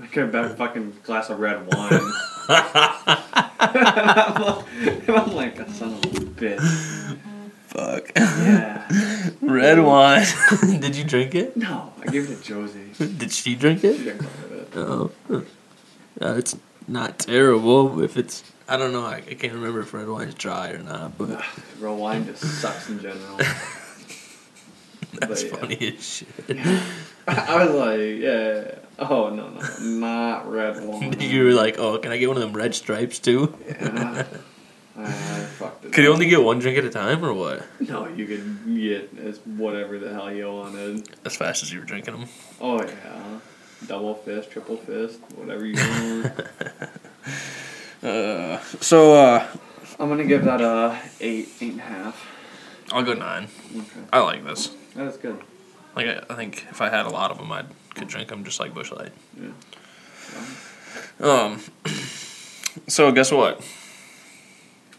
C: I get a better fucking glass of red wine. and, I'm like, and I'm like, a son of a bitch.
A: Fuck.
C: Yeah.
A: Red wine. Did you drink it?
C: No, I gave it to Josie.
A: Did she drink
C: She
A: it?
C: didn't call it.
A: Oh. Uh, it's not terrible if it's. I don't know. I, I can't remember if red wine's dry or not, but
C: Red wine just sucks in general.
A: that's
C: yeah.
A: funny as shit.
C: I was like, yeah. Oh no no, not red wine.
A: you were like, oh, can I get one of them red stripes too?
C: Yeah. I fucked it.
A: Could you
C: up.
A: only get one drink at a time or what?
C: No, you could get as whatever the hell you wanted.
A: As fast as you were drinking them.
C: Oh yeah, double fist, triple fist, whatever you want.
A: Uh, so uh,
C: I'm gonna give that a eight, eight and a half.
A: I'll go nine.
C: Okay,
A: I like this.
C: that's good.
A: Like I, I think if I had a lot of them, I could drink them just like Busch Light.
C: Yeah.
A: Um. So guess what?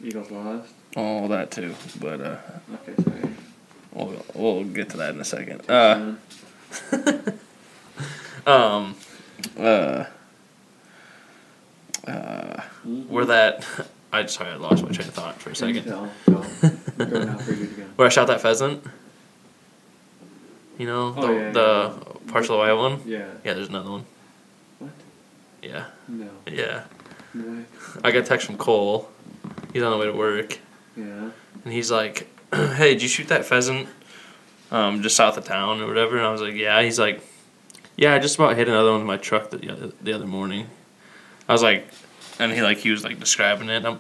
C: Eagles lost.
A: All that too. But uh,
C: Okay, sorry.
A: we'll we'll get to that in a second. Uh. Um. Uh. Uh. Where that? I sorry, I lost my train of thought for a second.
C: Tell, go. go now for you again.
A: Where I shot that pheasant. You know
C: Oh,
A: the
C: yeah,
A: the
C: yeah.
A: partial white one.
C: Yeah.
A: Yeah, there's another one.
C: What?
A: Yeah,
C: No.
A: yeah.
C: What?
A: I got a text from Cole. He's on the way to work,
C: Yeah.
A: and he's like, "Hey, did you shoot that pheasant? Um, just south of town or whatever?" And I was like, "Yeah." He's like, "Yeah, I just about hit another one with my truck the other, the other morning." I was like, and he like he was like describing it, um,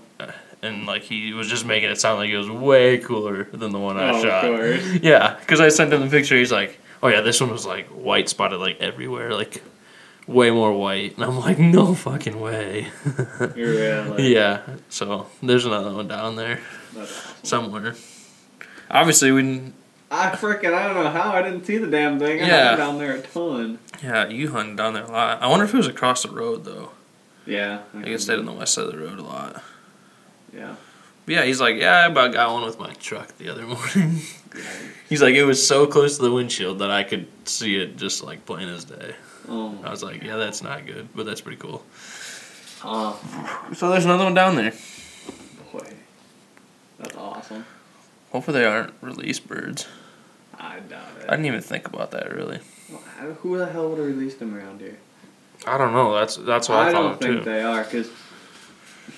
A: and like he was just making it sound like it was way cooler than the one I
C: Oh,
A: shot.
C: of course.
A: Yeah, because I sent him the picture. He's like, "Oh yeah, this one was like white spotted like everywhere, like way more white." And I'm like, "No fucking way."
C: Really.
A: yeah. So there's another one down there somewhere. Obviously, we.
C: I freaking I don't know how I didn't see the damn thing. I
A: Yeah.
C: yeah. down there a ton.
A: yeah, you hunted down there a lot. I wonder if it was across the road though.
C: Yeah.
A: I guess stayed on the west side of the road a lot.
C: Yeah.
A: But yeah, he's like, yeah, I about got one with my truck the other morning. he's like, it was so close to the windshield that I could see it just like plain as day.
C: Oh
A: I was like, yeah, that's not good, but that's pretty cool.
C: Uh,
A: So there's another one down there.
C: boy. That's awesome.
A: Hopefully they aren't released birds.
C: I doubt it.
A: I didn't even think about that really.
C: Who the hell would have released them around here?
A: I don't know. That's that's what I, thought.
C: I don't think
A: too.
C: they are because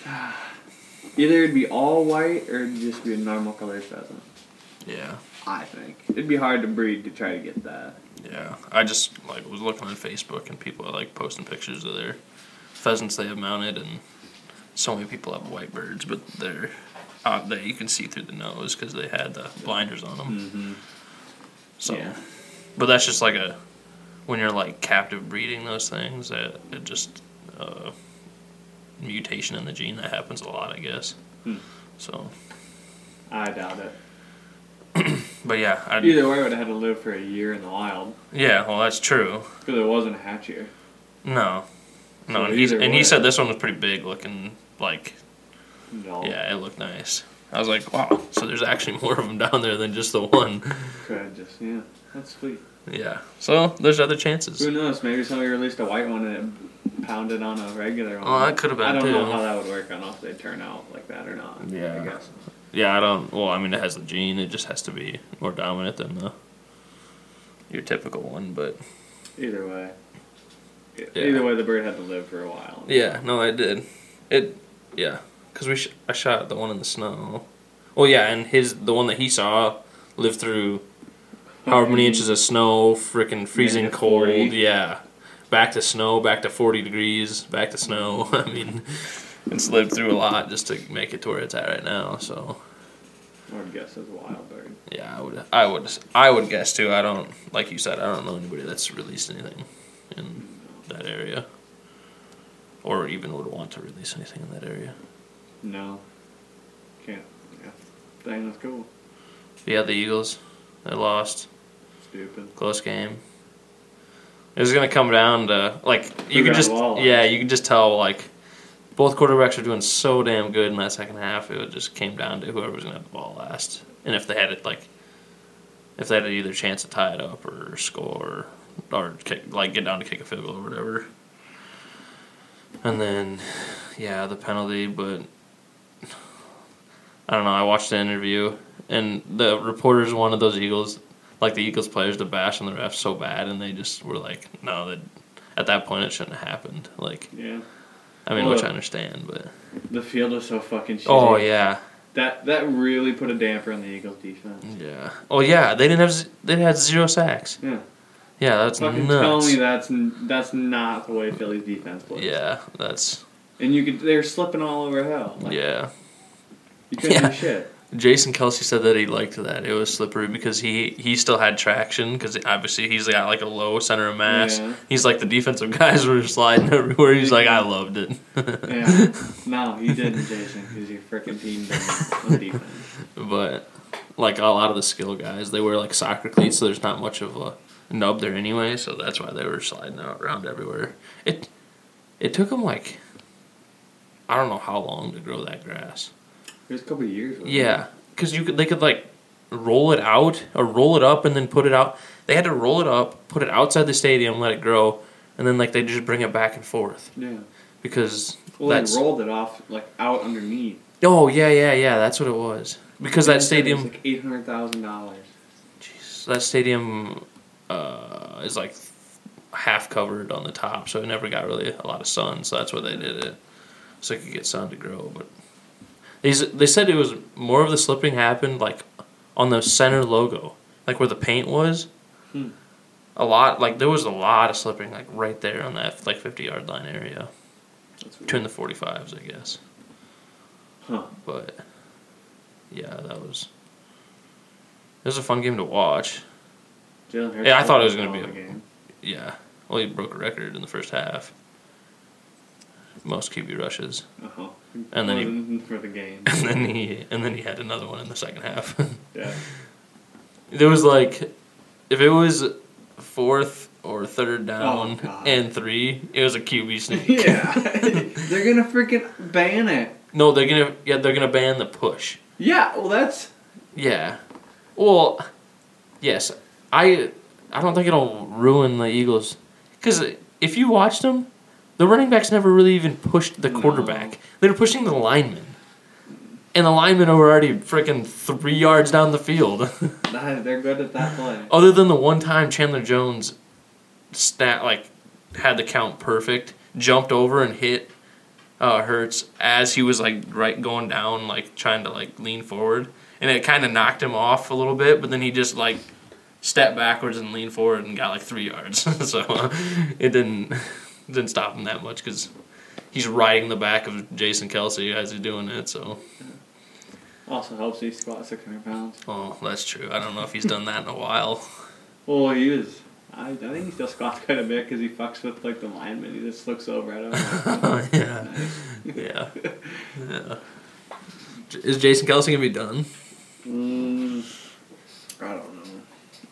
C: either it'd be all white or it'd just be a normal colored pheasant.
A: Yeah,
C: I think it'd be hard to breed to try to get that.
A: yeah. I just like was looking on Facebook and people are like posting pictures of their pheasants they have mounted, and so many people have white birds, but they're uh, they you can see through the nose because they had the blinders on them.
C: Mm-hmm.
A: So,
C: Yeah.
A: but that's just like a when you're like captive breeding those things that it just uh, mutation in the gene that happens a lot, I guess.
C: Hmm.
A: So,
C: I doubt it.
A: but yeah, I,
C: Either way, I would have had to live for a year in the wild
A: yeah. Well, that's true.
C: because it wasn't a hatch year.
A: No, no,
C: So
A: and, he's, and he said this one was pretty big looking. Like,
C: No.
A: yeah, it looked nice. I was like, wow. So there's actually more of them down there than just the one.
C: Could just yeah. That's sweet.
A: Yeah. So there's other chances.
C: Who knows? Maybe somebody released a white one and it pounded on a regular one.
A: Oh, that could have been
C: I don't
A: too.
C: know how that would work. I don't know if they turn out like that or not.
A: Yeah.
C: I guess.
A: Yeah, I don't. Well, I mean, it has the gene. It just has to be more dominant than the your typical one. But
C: Either way.
A: Yeah.
C: Either way, the bird had to live for a while.
A: yeah, no, it did. It, yeah, because we sh- I shot the one in the snow. Well, yeah, and his the one that he saw lived through however many inches of snow, freaking freezing cold.
C: 40.
A: Yeah, back to snow, back to forty degrees, back to snow. I mean, it's lived through a lot just to make it to where it's at right now. So.
C: I would guess it's a wild bird.
A: Yeah, I would. I would. I would guess too. I don't, like you said, I don't know anybody that's released anything in that area, or even would want to release anything in that area.
C: No. Can't. Yeah. Dang, that's cool.
A: Yeah, the Eagles, they lost,
C: Stupid.
A: close game. It was gonna come down to like you could just
C: walleyes?
A: yeah you could just tell like both quarterbacks were doing so damn good in that second half. It just came down to whoever was gonna have the ball last, and if they had it like, if they had either chance to tie it up or score, or kick, like get down to kick a field goal or whatever. And then, yeah, the penalty, but I don't know. I watched the interview, and the reporters wanted those Eagles, like the Eagles players, to bash on the refs so bad, and they just were like, no, that at that point it shouldn't have happened. Like,
C: Yeah.
A: I mean,
C: Well,
A: which I understand, but
C: The field was so fucking shitty.
A: oh yeah,
C: That that really put a damper on the Eagles defense.
A: yeah, oh yeah, they didn't have they had zero sacks.
C: Yeah.
A: Yeah, that's
C: Fucking tell me that's that's not the way Philly's defense plays.
A: Yeah, that's
C: And you could they're slipping all over hell. Like,
A: yeah.
C: You couldn't
A: Yeah.
C: do shit.
A: Jason Kelce said that he liked that it was slippery because he he still had traction because obviously he's got like a low center of mass.
C: Yeah.
A: He's like the defensive guys were sliding everywhere. He's like, I loved it.
C: Yeah. No, you didn't, Jason, because your freaking team didn't on defense.
A: but like a lot of the skill guys, they wear like soccer cleats, so there's not much of a nub there anyway. So that's why they were sliding out around everywhere. It it took them like I don't know how long to grow that grass.
C: It was a couple of years.
A: Yeah, because you could they could like roll it out or roll it up and then put it out. They had to roll it up, put it outside the stadium, let it grow, and then like they just bring it back and forth
C: Yeah.
A: because
C: Well,
A: that's
C: they rolled it off like out underneath.
A: oh yeah yeah yeah that's what it was because that stadium was
C: like eight hundred thousand dollars.
A: Jeez, that stadium uh, is like half covered on the top, so it never got really a lot of sun. So that's why they did it, so it could get sun to grow. But they they said it was more of the slipping happened like on the center logo, like where the paint was.
C: Hmm.
A: A lot like there was a lot of slipping like right there on that like fifty yard line area between the forty fives, I guess.
C: Huh.
A: But yeah, that was it was a fun game to watch. Yeah, I thought it was gonna be
C: in the game.
A: Yeah. Well, he broke a record in the first half. Most QB rushes,
C: Uh-huh.
A: And then he-
C: for the game.
A: and then he and then he had another one in the second half.
C: yeah.
A: there was like, if it was fourth or third down
C: God.
A: and three, it was a QB sneak.
C: yeah. They're gonna freaking ban it.
A: no, they're gonna yeah they're gonna ban the push.
C: Yeah. Well, that's
A: Yeah. Well, yes, I I don't think it'll ruin the Eagles because if you watched them, the running backs never really even pushed the
C: No.
A: quarterback. They were pushing the linemen, and the linemen were already freaking three yards down the field.
C: that, they're good at that play.
A: Other than the one time Chandler Jones, stat like had the count perfect, jumped over and hit uh, Hurts as he was like right going down, like trying to like lean forward, and it kind of knocked him off a little bit. But then he just like stepped backwards and leaned forward and got like three yards. so uh, it didn't didn't stop him that much because he's riding the back of Jason Kelce as he's doing it. So
C: Also helps he squat six hundred pounds.
A: oh, that's true. I don't know if he's done that in a while.
C: Well, he was. I, I think he still squats quite a bit because he fucks with like the lineman. He just looks over at him.
A: yeah. Yeah. Yeah. J- Is Jason Kelce gonna be done?
C: Mm, I don't know.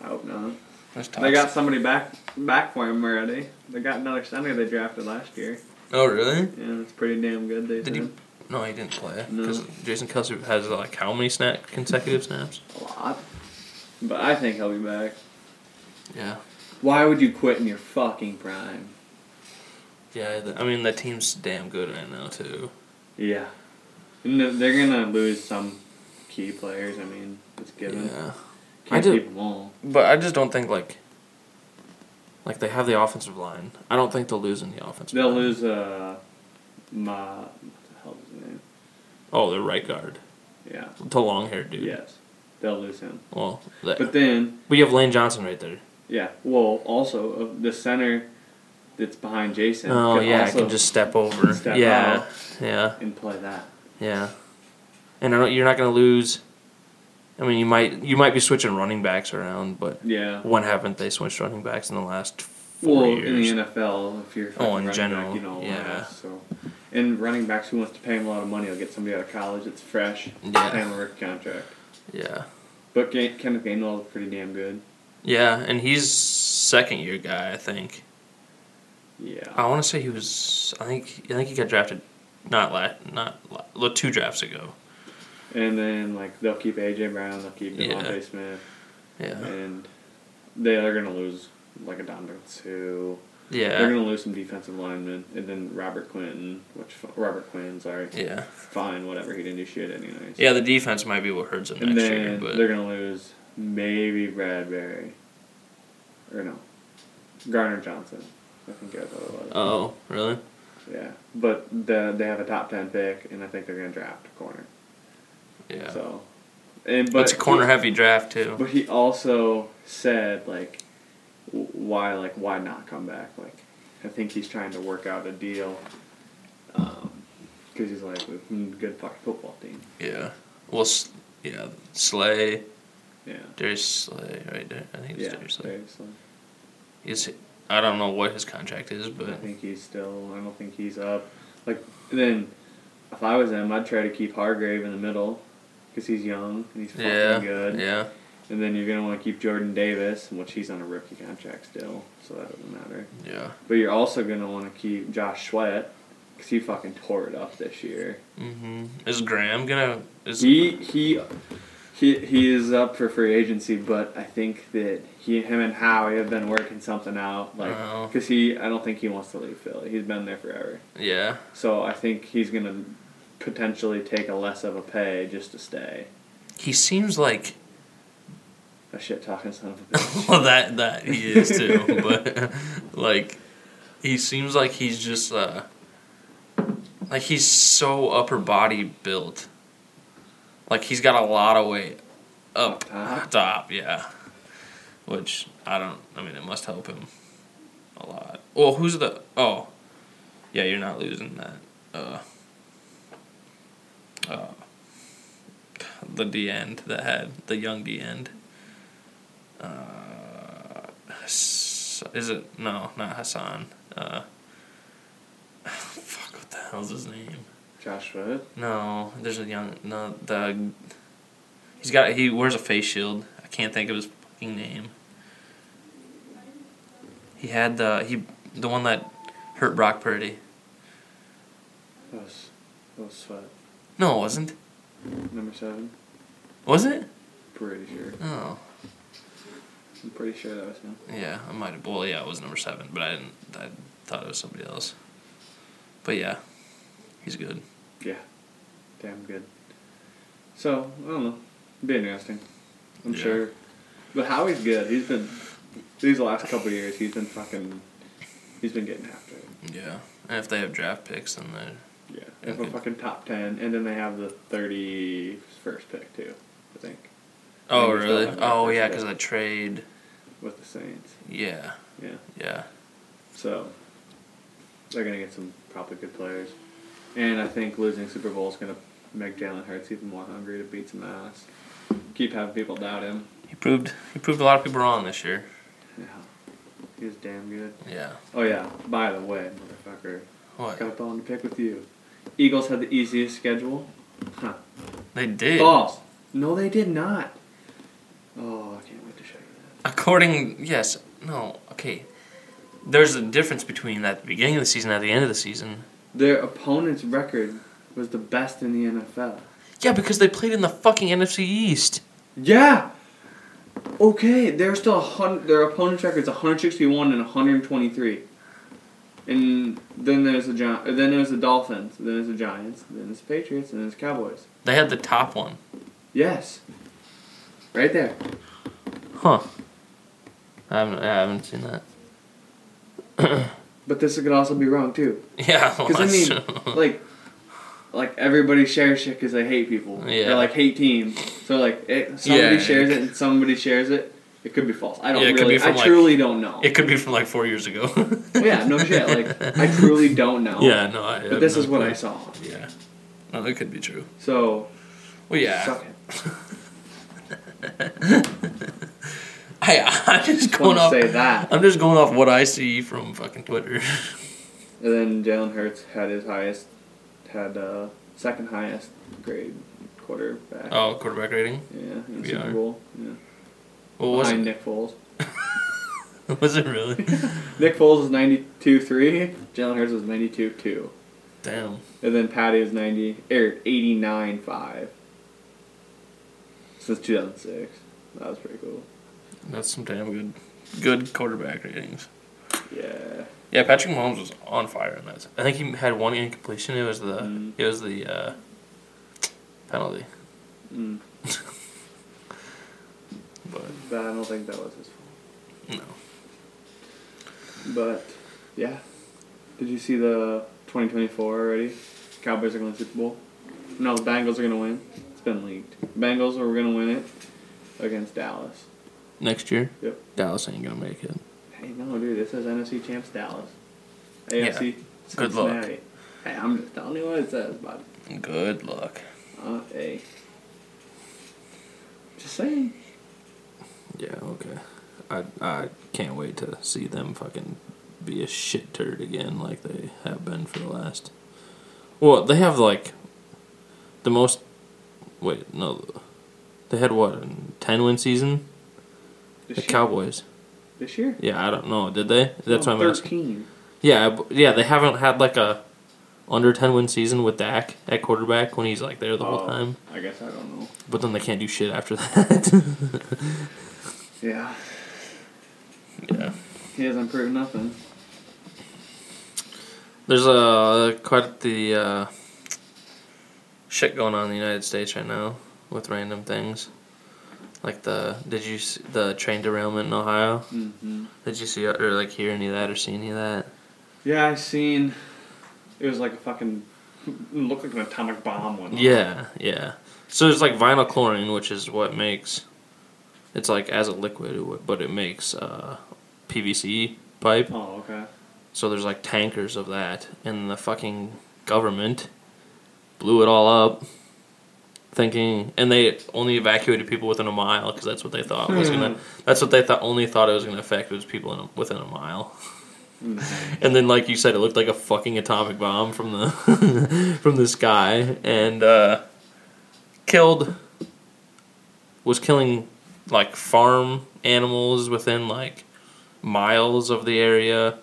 C: I hope not.
A: That's
C: They got somebody back back for him already. They got another center they drafted last year.
A: Oh really?
C: Yeah, it's pretty damn good. They
A: Did
C: said.
A: he? No, he didn't play
C: No.
A: because Jason Kelce has like how many snap consecutive snaps?
C: a lot. But I think he'll be back.
A: Yeah.
C: Why would you quit in your fucking prime?
A: Yeah. The, I mean, the team's damn good right now too.
C: Yeah. And they're- gonna lose some key players. I mean, it's given.
A: Yeah.
C: Can't
A: do-
C: keep them all.
A: But I just don't think like. Like they have the offensive line. I don't think they'll lose in the offensive.
C: They'll
A: line.
C: lose uh, my what the hell is his name?
A: Oh, their right guard,
C: Yeah.
A: the long haired dude.
C: Yes. They'll lose him.
A: Well, that,
C: But then,
A: we have Lane Johnson right there.
C: yeah. Well, also uh, the center that's behind Jason.
A: Oh yeah, I can just step over.
C: step
A: yeah,
C: out.
A: yeah,
C: and play that.
A: yeah. And I don't, you're not going to lose. I mean, you might you might be switching running backs around, but
C: Yeah.
A: when haven't they switched running backs in the last four
C: Well,
A: years?
C: in the NFL, if you're
A: Oh, in general,
C: back, you know,
A: yeah.
C: So, and running backs who wants to pay him a lot of money, will get somebody out of college that's fresh,
A: Yeah.
C: pay him a rookie contract.
A: yeah,
C: But Ga- Kenneth Gainwell is pretty damn good.
A: yeah, and he's second year guy, I think.
C: Yeah.
A: I want to say he was. I think I think he got drafted Not la- not la- two drafts ago.
C: And then like they'll keep AJ Brown, they'll keep
A: Yeah.
C: DeVonta Smith,
A: Yeah.
C: and they are gonna lose like a Dominic Sue.
A: Yeah.
C: They're gonna lose some defensive linemen, and then Robert Quinton, which Robert Quinn, sorry,
A: Yeah.
C: fine, whatever. He didn't do shit anyways.
A: Yeah. The defense might be what hurts them
C: And
A: next
C: then
A: year, but
C: they're gonna lose maybe Bradbury, or no, Gardner-Johnson. I think that's what it was.
A: oh really?
C: Yeah, but the, they have a top ten pick, and I think they're gonna draft a corner.
A: Yeah.
C: So, and but
A: it's a corner
C: he-
A: heavy draft too.
C: But he also said like, why like why not come back? Like, I think he's trying to work out a deal. Um, because he's like, a good fucking football team.
A: Yeah. Well, yeah, Slay,
C: Yeah.
A: Darius Slay, right there. I think it's
C: Yeah.
A: Darius Slay.
C: seriously.
A: He's, I don't know what his contract is, but
C: I think he's still. I don't think he's up. Like then, if I was him, I'd try to keep Hargrave in the middle, because he's young and he's fucking
A: yeah,
C: good.
A: yeah,
C: And then you're gonna want to keep Jordan Davis, which he's on a rookie contract still, so that doesn't matter.
A: yeah.
C: But you're also gonna want to keep Josh Sweat, because he fucking tore it up this year.
A: Mm-hmm. Is Graham gonna? Is
C: He he. He, he is up for free agency, but I think that he, him, and Howie have been working something out. Like,
A: Oh.
C: because he, I don't think he wants to leave Philly. He's been there forever.
A: yeah,
C: So I think he's gonna potentially take a less of a pay just to stay.
A: he seems like
C: A shit talking son of a bitch.
A: well that that he is too, but like he seems like he's just uh like he's so upper body built. Like he's got a lot of weight up
C: Top?
A: top, yeah. Which I don't. I mean, it must help him a lot. Well, who's the? Oh, yeah, you're not losing that. Uh, uh, the D end that had the young D end. Uh, is it no, not Hassan. Uh, fuck, what the hell's his name?
C: Joshua.
A: No, there's a young no the. He's got he wears a face shield. I can't think of his fucking name. He had the he the one that hurt Brock Purdy.
C: That was, that was Sweat.
A: No, it wasn't.
C: Number seven.
A: Was it?
C: Pretty sure.
A: Oh,
C: I'm pretty sure that was him.
A: yeah. I might have. Well, yeah, it was number seven, but I didn't. I thought it was somebody else. But yeah, he's good.
C: Yeah. Damn good. So, I don't know. It'd be interesting. I'm
A: Yeah.
C: sure. But Howie's good. He's been, these last couple of years, he's been fucking, he's been getting after it.
A: Yeah, and if they have draft picks, then they're
C: Yeah. Have a fucking top 10, and then they have the 31st pick, too, I think,
A: Oh really? Oh yeah, because I trade.
C: with the Saints.
A: Yeah,
C: Yeah.
A: yeah,
C: So, they're going to get some probably good players. And I think losing Super Bowl is going to make Jalen Hurts even more hungry to beat some ass. Keep having people doubt him.
A: he proved he proved a lot of people wrong this year.
C: Yeah. He was damn good.
A: Yeah.
C: Oh, yeah. By the way, motherfucker.
A: What?
C: Got a bone to pick with you. Eagles had the easiest schedule. Huh.
A: They did.
C: False. No, they did not. Oh, I can't wait to show you that.
A: According, yes, no, okay. There's a difference between that beginning of the season and at the end of the season.
C: Their opponent's record was the best in the NFL.
A: Yeah, because they played in the fucking NFC East.
C: Yeah. Okay, they're still a hun- their opponent's record's 161 and 123. And then there's the Gi- then there's the Dolphins, then there's the Giants, then there's the Patriots, and then there's the Cowboys.
A: They had the top one.
C: Yes. Right there.
A: Huh. I haven't, I haven't seen that.
C: But this could also be wrong too.
A: Yeah, well,
C: Because I mean,
A: true.
C: like, like everybody shares shit because they hate people.
A: Yeah.
C: Or like hate teams. So like, it, somebody
A: Yeah.
C: shares it and somebody shares it. It could be false. I don't
A: Yeah,
C: really. I
A: like-
C: truly don't know.
A: it could be from like four years ago.
C: yeah, no shit. Like I truly don't know.
A: Yeah, no, I.
C: But this
A: no
C: is what. I saw.
A: Yeah. No, it could be true.
C: So
A: Well, yeah. I, I'm just
C: Just
A: going off.
C: say that.
A: I'm just going off what I see from fucking Twitter.
C: And then Jalen Hurts had his highest, had uh, second highest grade quarterback.
A: oh, quarterback rating.
C: Yeah, in
A: VR.
C: Super Bowl. Yeah.
A: What was
C: Behind
A: it?
C: Nick Foles.
A: Was it really?
C: Nick Foles was 92-3. Jalen Hurts was 92-2.
A: Damn.
C: And then Patty was 90 or 89 5 since 2006. That was pretty cool.
A: That's some damn good, good quarterback ratings.
C: Yeah.
A: Yeah, Patrick Mahomes was on fire in that. I think he had one incompletion. It was the
C: Mm.
A: it was the uh, penalty.
C: Mm.
A: But
C: But I don't think that was his fault.
A: no.
C: But yeah. Did you see the 2024 already? Cowboys are going to Super Bowl. No, the Bengals are going to win. It's been leaked. Bengals are going to win it against Dallas.
A: Next year,
C: Yep.
A: Dallas ain't gonna make it.
C: Hey, no, dude, this says NFC champs Dallas.
A: Yeah.
C: AFC
A: Good luck.
C: Hey, I'm just telling you what it says, bud.
A: Good luck.
C: Uh, hey. Just saying.
A: Yeah, okay. I I can't wait to see them fucking be a shit turd again like they have been for the last. Well, they have like the most. Wait, no, they had what a ten win season.
C: This
A: The
C: year?
A: Cowboys.
C: This year?
A: Yeah, I don't know. Did they? That's
C: Oh,
A: what I'm asking.
C: 13.
A: Yeah, yeah, they haven't had like a under ten win season with Dak at quarterback when he's like there the whole
C: Oh,
A: time.
C: I guess I don't know.
A: But then they can't do shit after that.
C: Yeah.
A: yeah.
C: He hasn't proved nothing.
A: There's uh, quite the uh, shit going on in the United States right now with random things. Like the did you see the train derailment in Ohio?
C: Mm-hmm.
A: Did you see or like hear any of that or see any of that?
C: Yeah, I seen. It was like a fucking. Looked like an atomic bomb went off.
A: Yeah, yeah. So there's like vinyl chlorine, which is what makes it's like as a liquid, but it makes uh, PVC pipe.
C: Oh, okay.
A: So there's like tankers of that, and the fucking government blew it all up, thinking, and they only evacuated people within a mile because that's what they thought was gonna. That's what they thought. Only thought it was gonna affect was people in a, within a mile. And then, like you said, it looked like a fucking atomic bomb from the from the sky, and uh, killed was killing like farm animals within like miles of the area.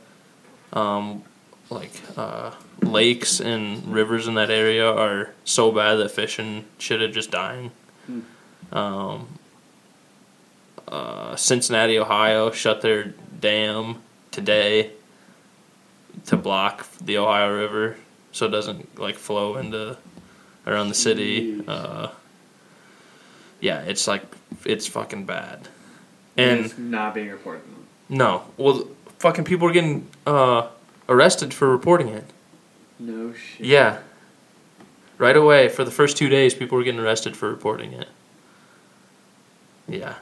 A: Um, like uh, lakes and rivers in that area are so bad that fish and shit are just dying. Um, uh, Cincinnati, Ohio, shut their dam today to block the Ohio River so it doesn't like flow into around the city. Uh, yeah, it's like it's fucking bad.
C: And it's not being reported.
A: no, well, fucking people are getting uh, arrested for reporting it.
C: No shit.
A: Yeah, right away for the first two days, people were getting arrested for reporting it. Yeah,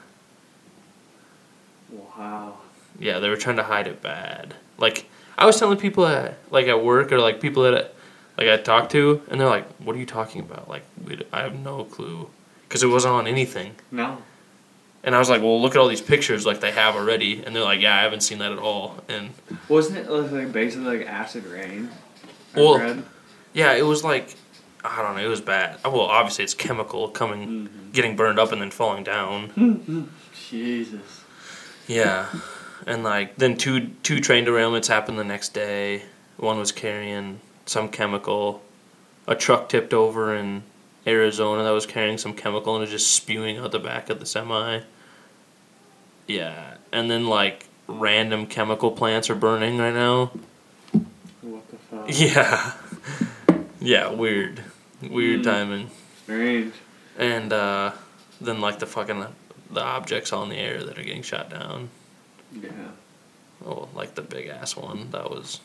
C: Wow.
A: yeah, they were trying to hide it bad. Like I was telling people at like at work or like people that like I talked to, and they're like, "What are you talking about?" Like I have no clue because it wasn't on anything.
C: No.
A: And I was like, "Well, look at all these pictures like they have already," and they're like, "Yeah, I haven't seen that at all." And
C: Wasn't it like basically like acid rain?
A: Well-? Yeah, it was like I don't know, it was bad. Uh, Well, obviously it's chemical coming, getting burned up and then falling down.
C: Jesus.
A: Yeah, and like then two two train derailments happened the next day. One was carrying some chemical. A truck tipped over in Arizona that was carrying some chemical and was just spewing out the back of the semi. Yeah, and then like random chemical plants are burning right now.
C: What the fuck?
A: Yeah. Yeah, weird. Weird
C: Mm.
A: timing.
C: Strange.
A: And uh, then like the fucking the objects on the air that are getting shot down.
C: Yeah.
A: Oh, like the big ass one. That was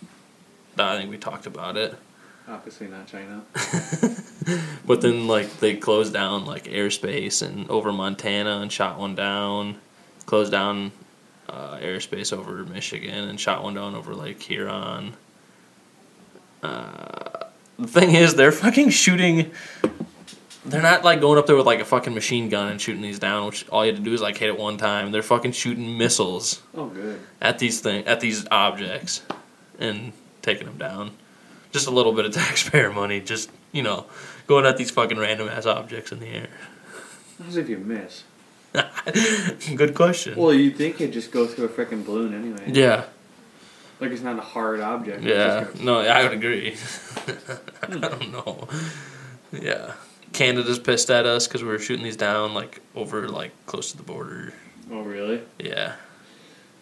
A: I think we talked about it.
C: Obviously not China.
A: But then like they closed down like airspace and over Montana and shot one down. Closed down uh, airspace over Michigan and shot one down over Lake Huron. Uh, the thing is, they're fucking shooting. They're not like going up there with like a fucking machine gun and shooting these down, which all you had to do is like hit it one time. They're fucking shooting missiles
C: Oh, good.
A: at these thing at these objects and taking them down. Just a little bit of taxpayer money, just you know, going at these fucking random ass objects in the air.
C: As if you miss.
A: Good question.
C: Well, you'd think it'd just go through a freaking balloon anyway.
A: yeah,
C: Like it's not a hard object.
A: Yeah. No, I would agree. I hmm. don't know. Yeah, Canada's pissed at us because we were shooting these down like over like close to the border.
C: Oh, really?
A: Yeah,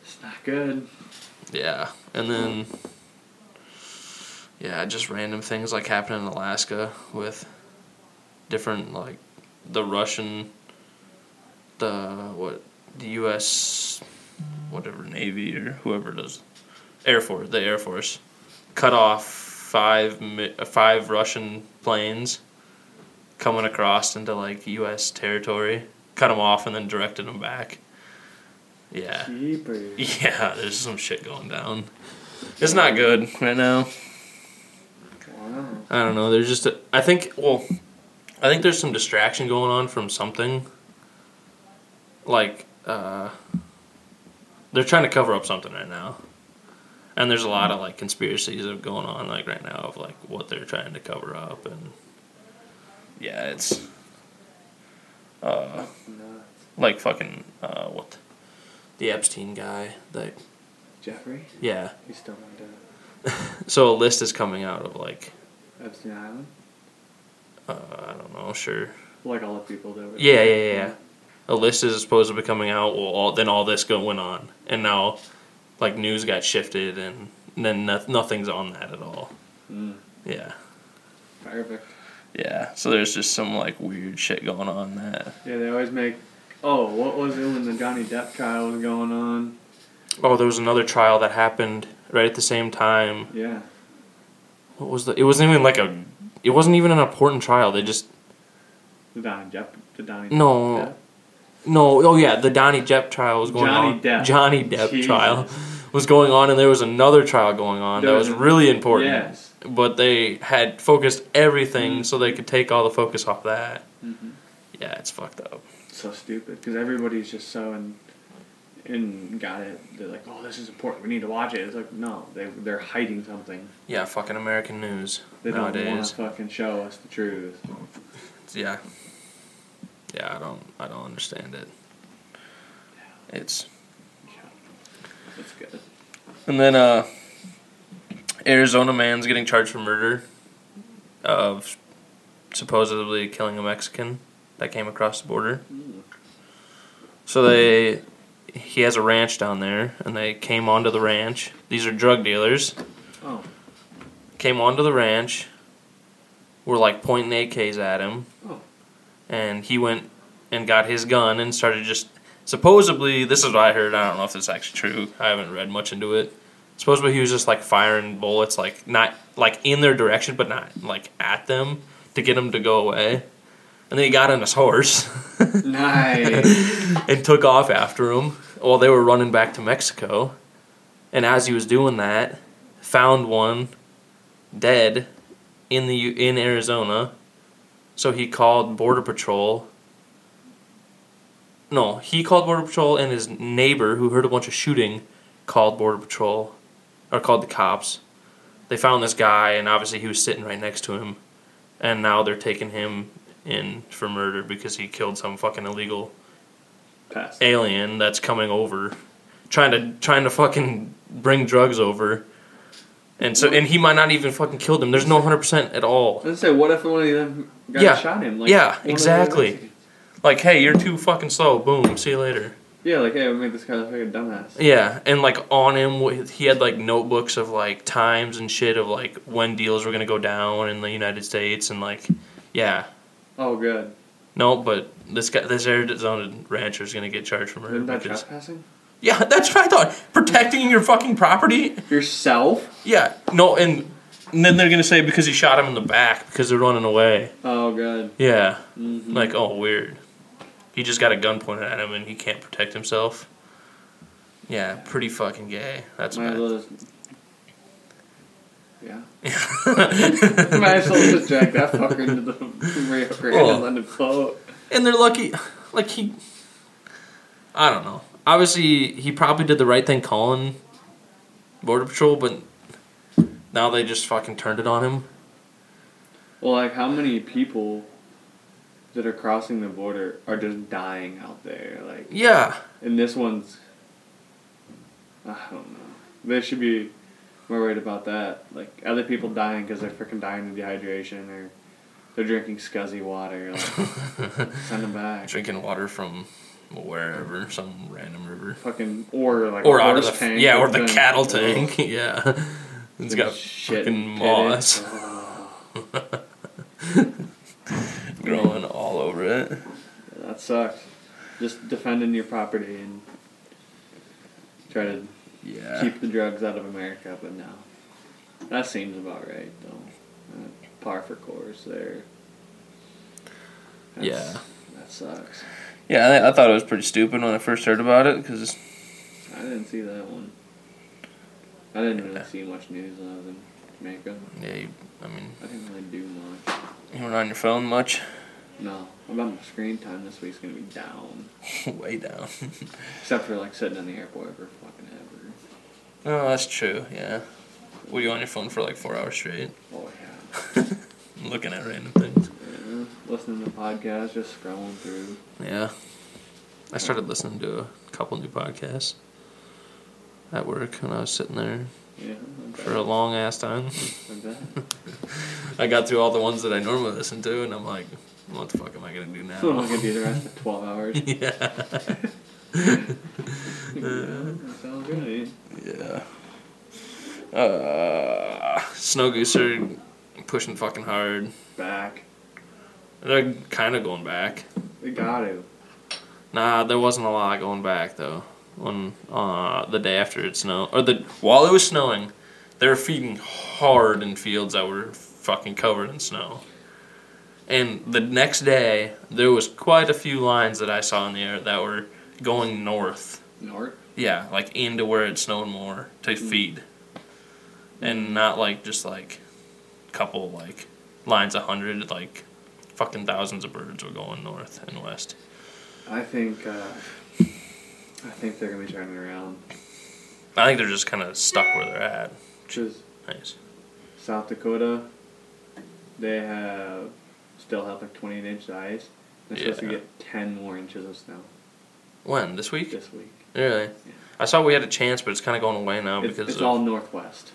C: It's not good.
A: yeah, and then yeah, just random things like happening in Alaska with different like the Russian, the what the U.S. whatever Navy or whoever does Air Force the Air Force cut off five uh, five Russian planes coming across into like U.S. territory, cut them off and then directed them back. Yeah.
C: Jeepers.
A: Yeah, there's some shit going down. It's not good right now. I don't know. There's just a, I think well, I think there's some distraction going on from something. Like uh, they're trying to cover up something right now, and there's a lot of like conspiracies are going on like right now of like what they're trying to cover up and yeah, it's uh like fucking uh what the Epstein guy that
C: Jeffrey?
A: yeah.
C: He's still on dead.
A: So a list is coming out of like
C: Epstein Island?
A: uh, I don't know, sure.
C: Like all the people that were.
A: Yeah, yeah, yeah, yeah. A list is supposed to be coming out. Well, all, then all this go, went on, and now, like news got shifted, and then no, nothing's on that at all.
C: Mm,
A: Yeah,
C: perfect.
A: yeah. So there's just some like weird shit going on that.
C: Yeah, they always make. Oh, what was it when the Johnny Depp trial was going on?
A: Oh, there was another trial that happened right at the same time.
C: Yeah.
A: What was the? It wasn't even like a. It wasn't even an important trial. They just
C: The Donnie Depp. The Donnie
A: No.
C: Depp.
A: no. Oh yeah, the Donnie Depp trial was going
C: Johnny
A: on.
C: Depp.
A: Johnny Depp
C: Jesus.
A: trial was going on, and there was another trial going on
C: There
A: that
C: was
A: was really important.
C: Yes.
A: but they had focused everything
C: Mhm.
A: so they could take all the focus off that.
C: hmm
A: Yeah, it's fucked up.
C: So stupid because everybody's just so in, in got it. They're like, oh, this is important. We need to watch it. It's like, no, they they're hiding something.
A: Yeah, fucking American news
C: They don't want to fucking show us the truth.
A: Yeah, yeah, I don't, I don't understand it. It's
C: Yeah. That's good.
A: and then uh, Arizona man's getting charged for murder of supposedly killing a Mexican that came across the border.
C: Mm.
A: So they, he has a ranch down there, and they came onto the ranch. These are drug dealers.
C: Oh.
A: came onto the ranch, were like pointing AKs at him,
C: Oh.
A: and he went and got his gun and started just supposedly this is what I heard. I don't know if it's actually true. I haven't read much into it. Supposedly he was just like firing bullets, like not like in their direction, but not like at them to get them to go away. And then he got on his horse
C: Nice.
A: and took off after him while they were running back to Mexico. And as he was doing that, found one dead in the in Arizona. So he called Border Patrol. No, he called Border Patrol, and his neighbor, who heard a bunch of shooting, called Border Patrol, or called the cops. They found this guy, and obviously he was sitting right next to him, and now they're taking him in for murder because he killed some fucking illegal
C: Pass.
A: alien that's coming over, trying to trying to fucking bring drugs over, and so and he might not even fucking killed him. There's no hundred percent at all.
C: Let's say, what if one of them guys
A: Yeah.
C: shot him? Like,
A: Yeah,
C: one of the
A: exactly. Like, hey, you're too fucking slow. Boom. See you later.
C: Yeah, like, hey, we made this guy look like a dumbass.
A: Yeah, and like on him, wh- he had like notebooks of like times and shit of like when deals were gonna go down in the United States and like, yeah.
C: Oh, good.
A: No, but this guy, this Arizona rancher is gonna get charged for murder
C: Isn't that
A: because
C: trespassing?
A: yeah, that's what I thought. Protecting your fucking property.
C: Yourself?
A: Yeah, no, and, and then they're gonna say because he shot him in the back because they're running away.
C: Oh, good.
A: Yeah,
C: Mm-hmm.
A: like oh weird. He just got a gun pointed at him and he can't protect himself. Yeah, pretty fucking gay. That's
C: Might as
A: bad.
C: well. Yeah. Might as well just drag that fucker into the
A: Oh.
C: and let him float.
A: And they're lucky, like he. I don't know. Obviously, he probably did the right thing calling Border Patrol, but now they just fucking turned it on him.
C: Well, like, how many people that are crossing the border are just dying out there? Like,
A: Yeah,
C: and this one's. I don't know. They should be We're worried about that. Like other people dying because they're freaking dying of dehydration or they're drinking scuzzy water. Like, send them back.
A: Drinking water from wherever, some random river.
C: Fucking or like
A: Or out of the
C: tank
A: yeah, or the cattle tank. yeah, it's got
C: Shit
A: fucking moss
C: Oh,
A: growing all over it.
C: that sucks. Just defending your property and try to
A: Yeah,
C: keep the drugs out of America, but no. That seems about right, though. Par for course there. That's-
A: Yeah.
C: That sucks.
A: yeah. I, I thought it was pretty stupid when I first heard about it because
C: I didn't see that one. I didn't really see much news when I was in Jamaica.
A: yeah, you, I mean,
C: I didn't really do much.
A: you weren't on your phone much.
C: No, about my screen time this week's gonna be down.
A: Way down.
C: Except for like sitting in the airport for fucking ever.
A: oh, that's true. Yeah. Were you on your phone for like four hours straight,
C: Oh yeah.
A: Looking at random things?
C: yeah. Listening to podcasts, just scrolling through.
A: Yeah. I started listening to a couple new podcasts at work when I was sitting there
C: Yeah,
A: for a long ass time.
C: I
A: got through all the ones that I normally listen to, and I'm like, what the fuck am I gonna do
C: So I'm gonna do the rest of 12 hours.
A: yeah.
C: sounds good.
A: Yeah. Uh, Snow Goose are pushing fucking hard.
C: Back.
A: They're kind of going back.
C: They got to.
A: Nah, there wasn't a lot going back though. On uh, the day after it snowed, or the while it was snowing, they were feeding hard in fields that were fucking covered in snow. And the next day, there was quite a few lines that I saw in the air that were going north.
C: North.
A: Yeah, like into where it snowed more to feed, and not like just like couple like lines a hundred like fucking thousands of birds were going north and west.
C: I think. Uh, I think they're gonna be turning around.
A: I think they're just kind of stuck where they're at.
C: Cause
A: Nice.
C: South Dakota, they have still have like 28 inch ice. They're supposed to get 10 more inches of snow
A: When this week?
C: this week.
A: Really? I saw we had a chance, but it's kind of going away now
C: It's,
A: because
C: it's
A: of,
C: all northwest.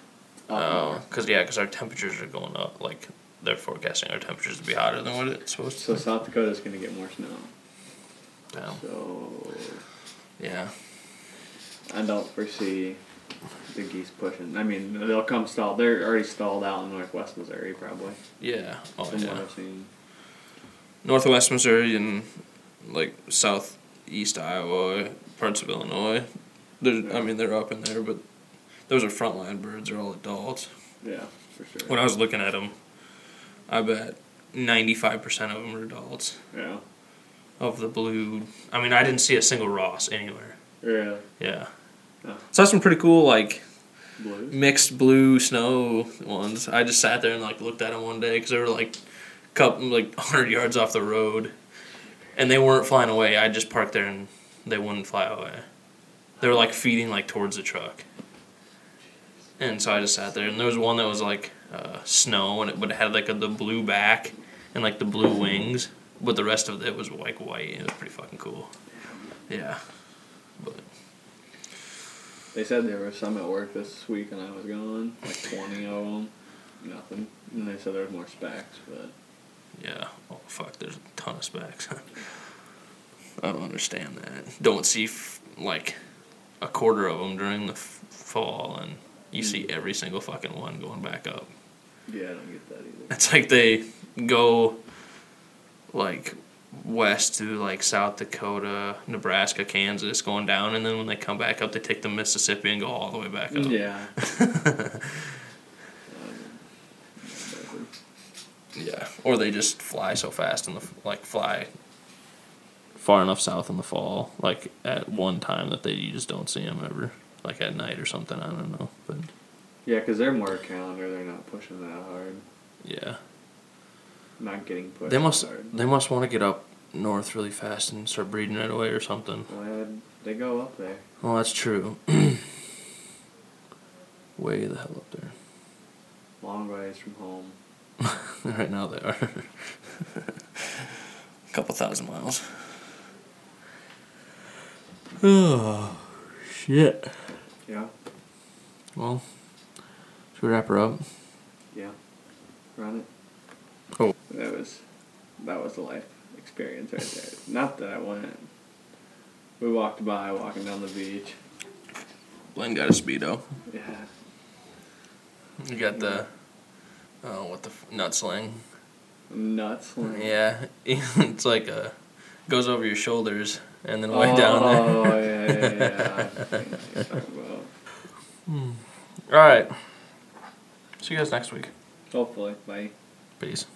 A: Oh,
C: uh,
A: because yeah, because our temperatures are going up. Like they're forecasting our temperatures to be hotter than what it's supposed to.
C: So
A: to.
C: South Dakota's gonna get more snow.
A: Damn.
C: So
A: Yeah.
C: I don't foresee the geese pushing. I mean, they'll come stalled. They're already stalled out in northwest Missouri, probably.
A: Yeah. Oh
C: From what
A: yeah.
C: I've seen.
A: Northwest Missouri and like southeast Iowa, parts of Illinois. They're, I mean, they're up in there, but those are frontline birds. They're all adults.
C: Yeah, for sure.
A: When I was looking at them, I bet ninety-five percent of them are adults.
C: yeah.
A: Of the blue, I mean, I didn't see a single Ross anywhere.
C: Yeah.
A: Yeah.
C: Oh.
A: Saw some pretty cool like
C: Blues.
A: mixed blue snow ones. I just sat there and like looked at them one day because they were like couple like hundred yards off the road, and they weren't flying away. I just parked there and they wouldn't fly away. They were like feeding like towards the truck, and so I just sat there. And there was one that was like uh, snow, and it but it had like a, the blue back and like the blue wings, but the rest of it was like white. And it was pretty fucking cool. Yeah, but
C: They said there were some at work this week and I was gone. Like 20 of them. Nothing. And they said there was more specks, but
A: Yeah. Oh fuck. There's a ton of specks. I don't understand that. Don't see f- like a quarter of them during the f- fall, and you see every single fucking one going back up.
C: yeah, I don't get that either.
A: It's like they go like west to like South Dakota, Nebraska, Kansas, going down, and then when they come back up, they take the Mississippi and go all the way back up.
C: Yeah.
A: Yeah, or they just fly so fast in the like fly far enough south in the fall, like at one time that they you just don't see them ever, like at night or something. I don't know, but
C: Yeah, because they're more calendar. They're not pushing that hard.
A: yeah,
C: Not getting pushed
A: they must
C: hard.
A: they must want to get up north really fast and start breeding right away or something.
C: Well, they- they go up there.
A: Well, that's true. Way the hell up there.
C: Long ways from home.
A: right now they are. A couple thousand miles. Oh, shit.
C: Yeah.
A: Well, Should we wrap her up?
C: Yeah. Run it.
A: Oh.
C: That was that was a life experience right there. Not that I went. We walked by walking down the beach.
A: Blaine got a speedo.
C: Yeah.
A: You got the oh what the f- nut sling.
C: Nuts.
A: Yeah, it's like a goes over your shoulders and then
C: Oh,
A: way down there.
C: Oh yeah, yeah, yeah. I think what you're talking about.
A: All right. See you guys next week.
C: Hopefully, bye.
A: Peace.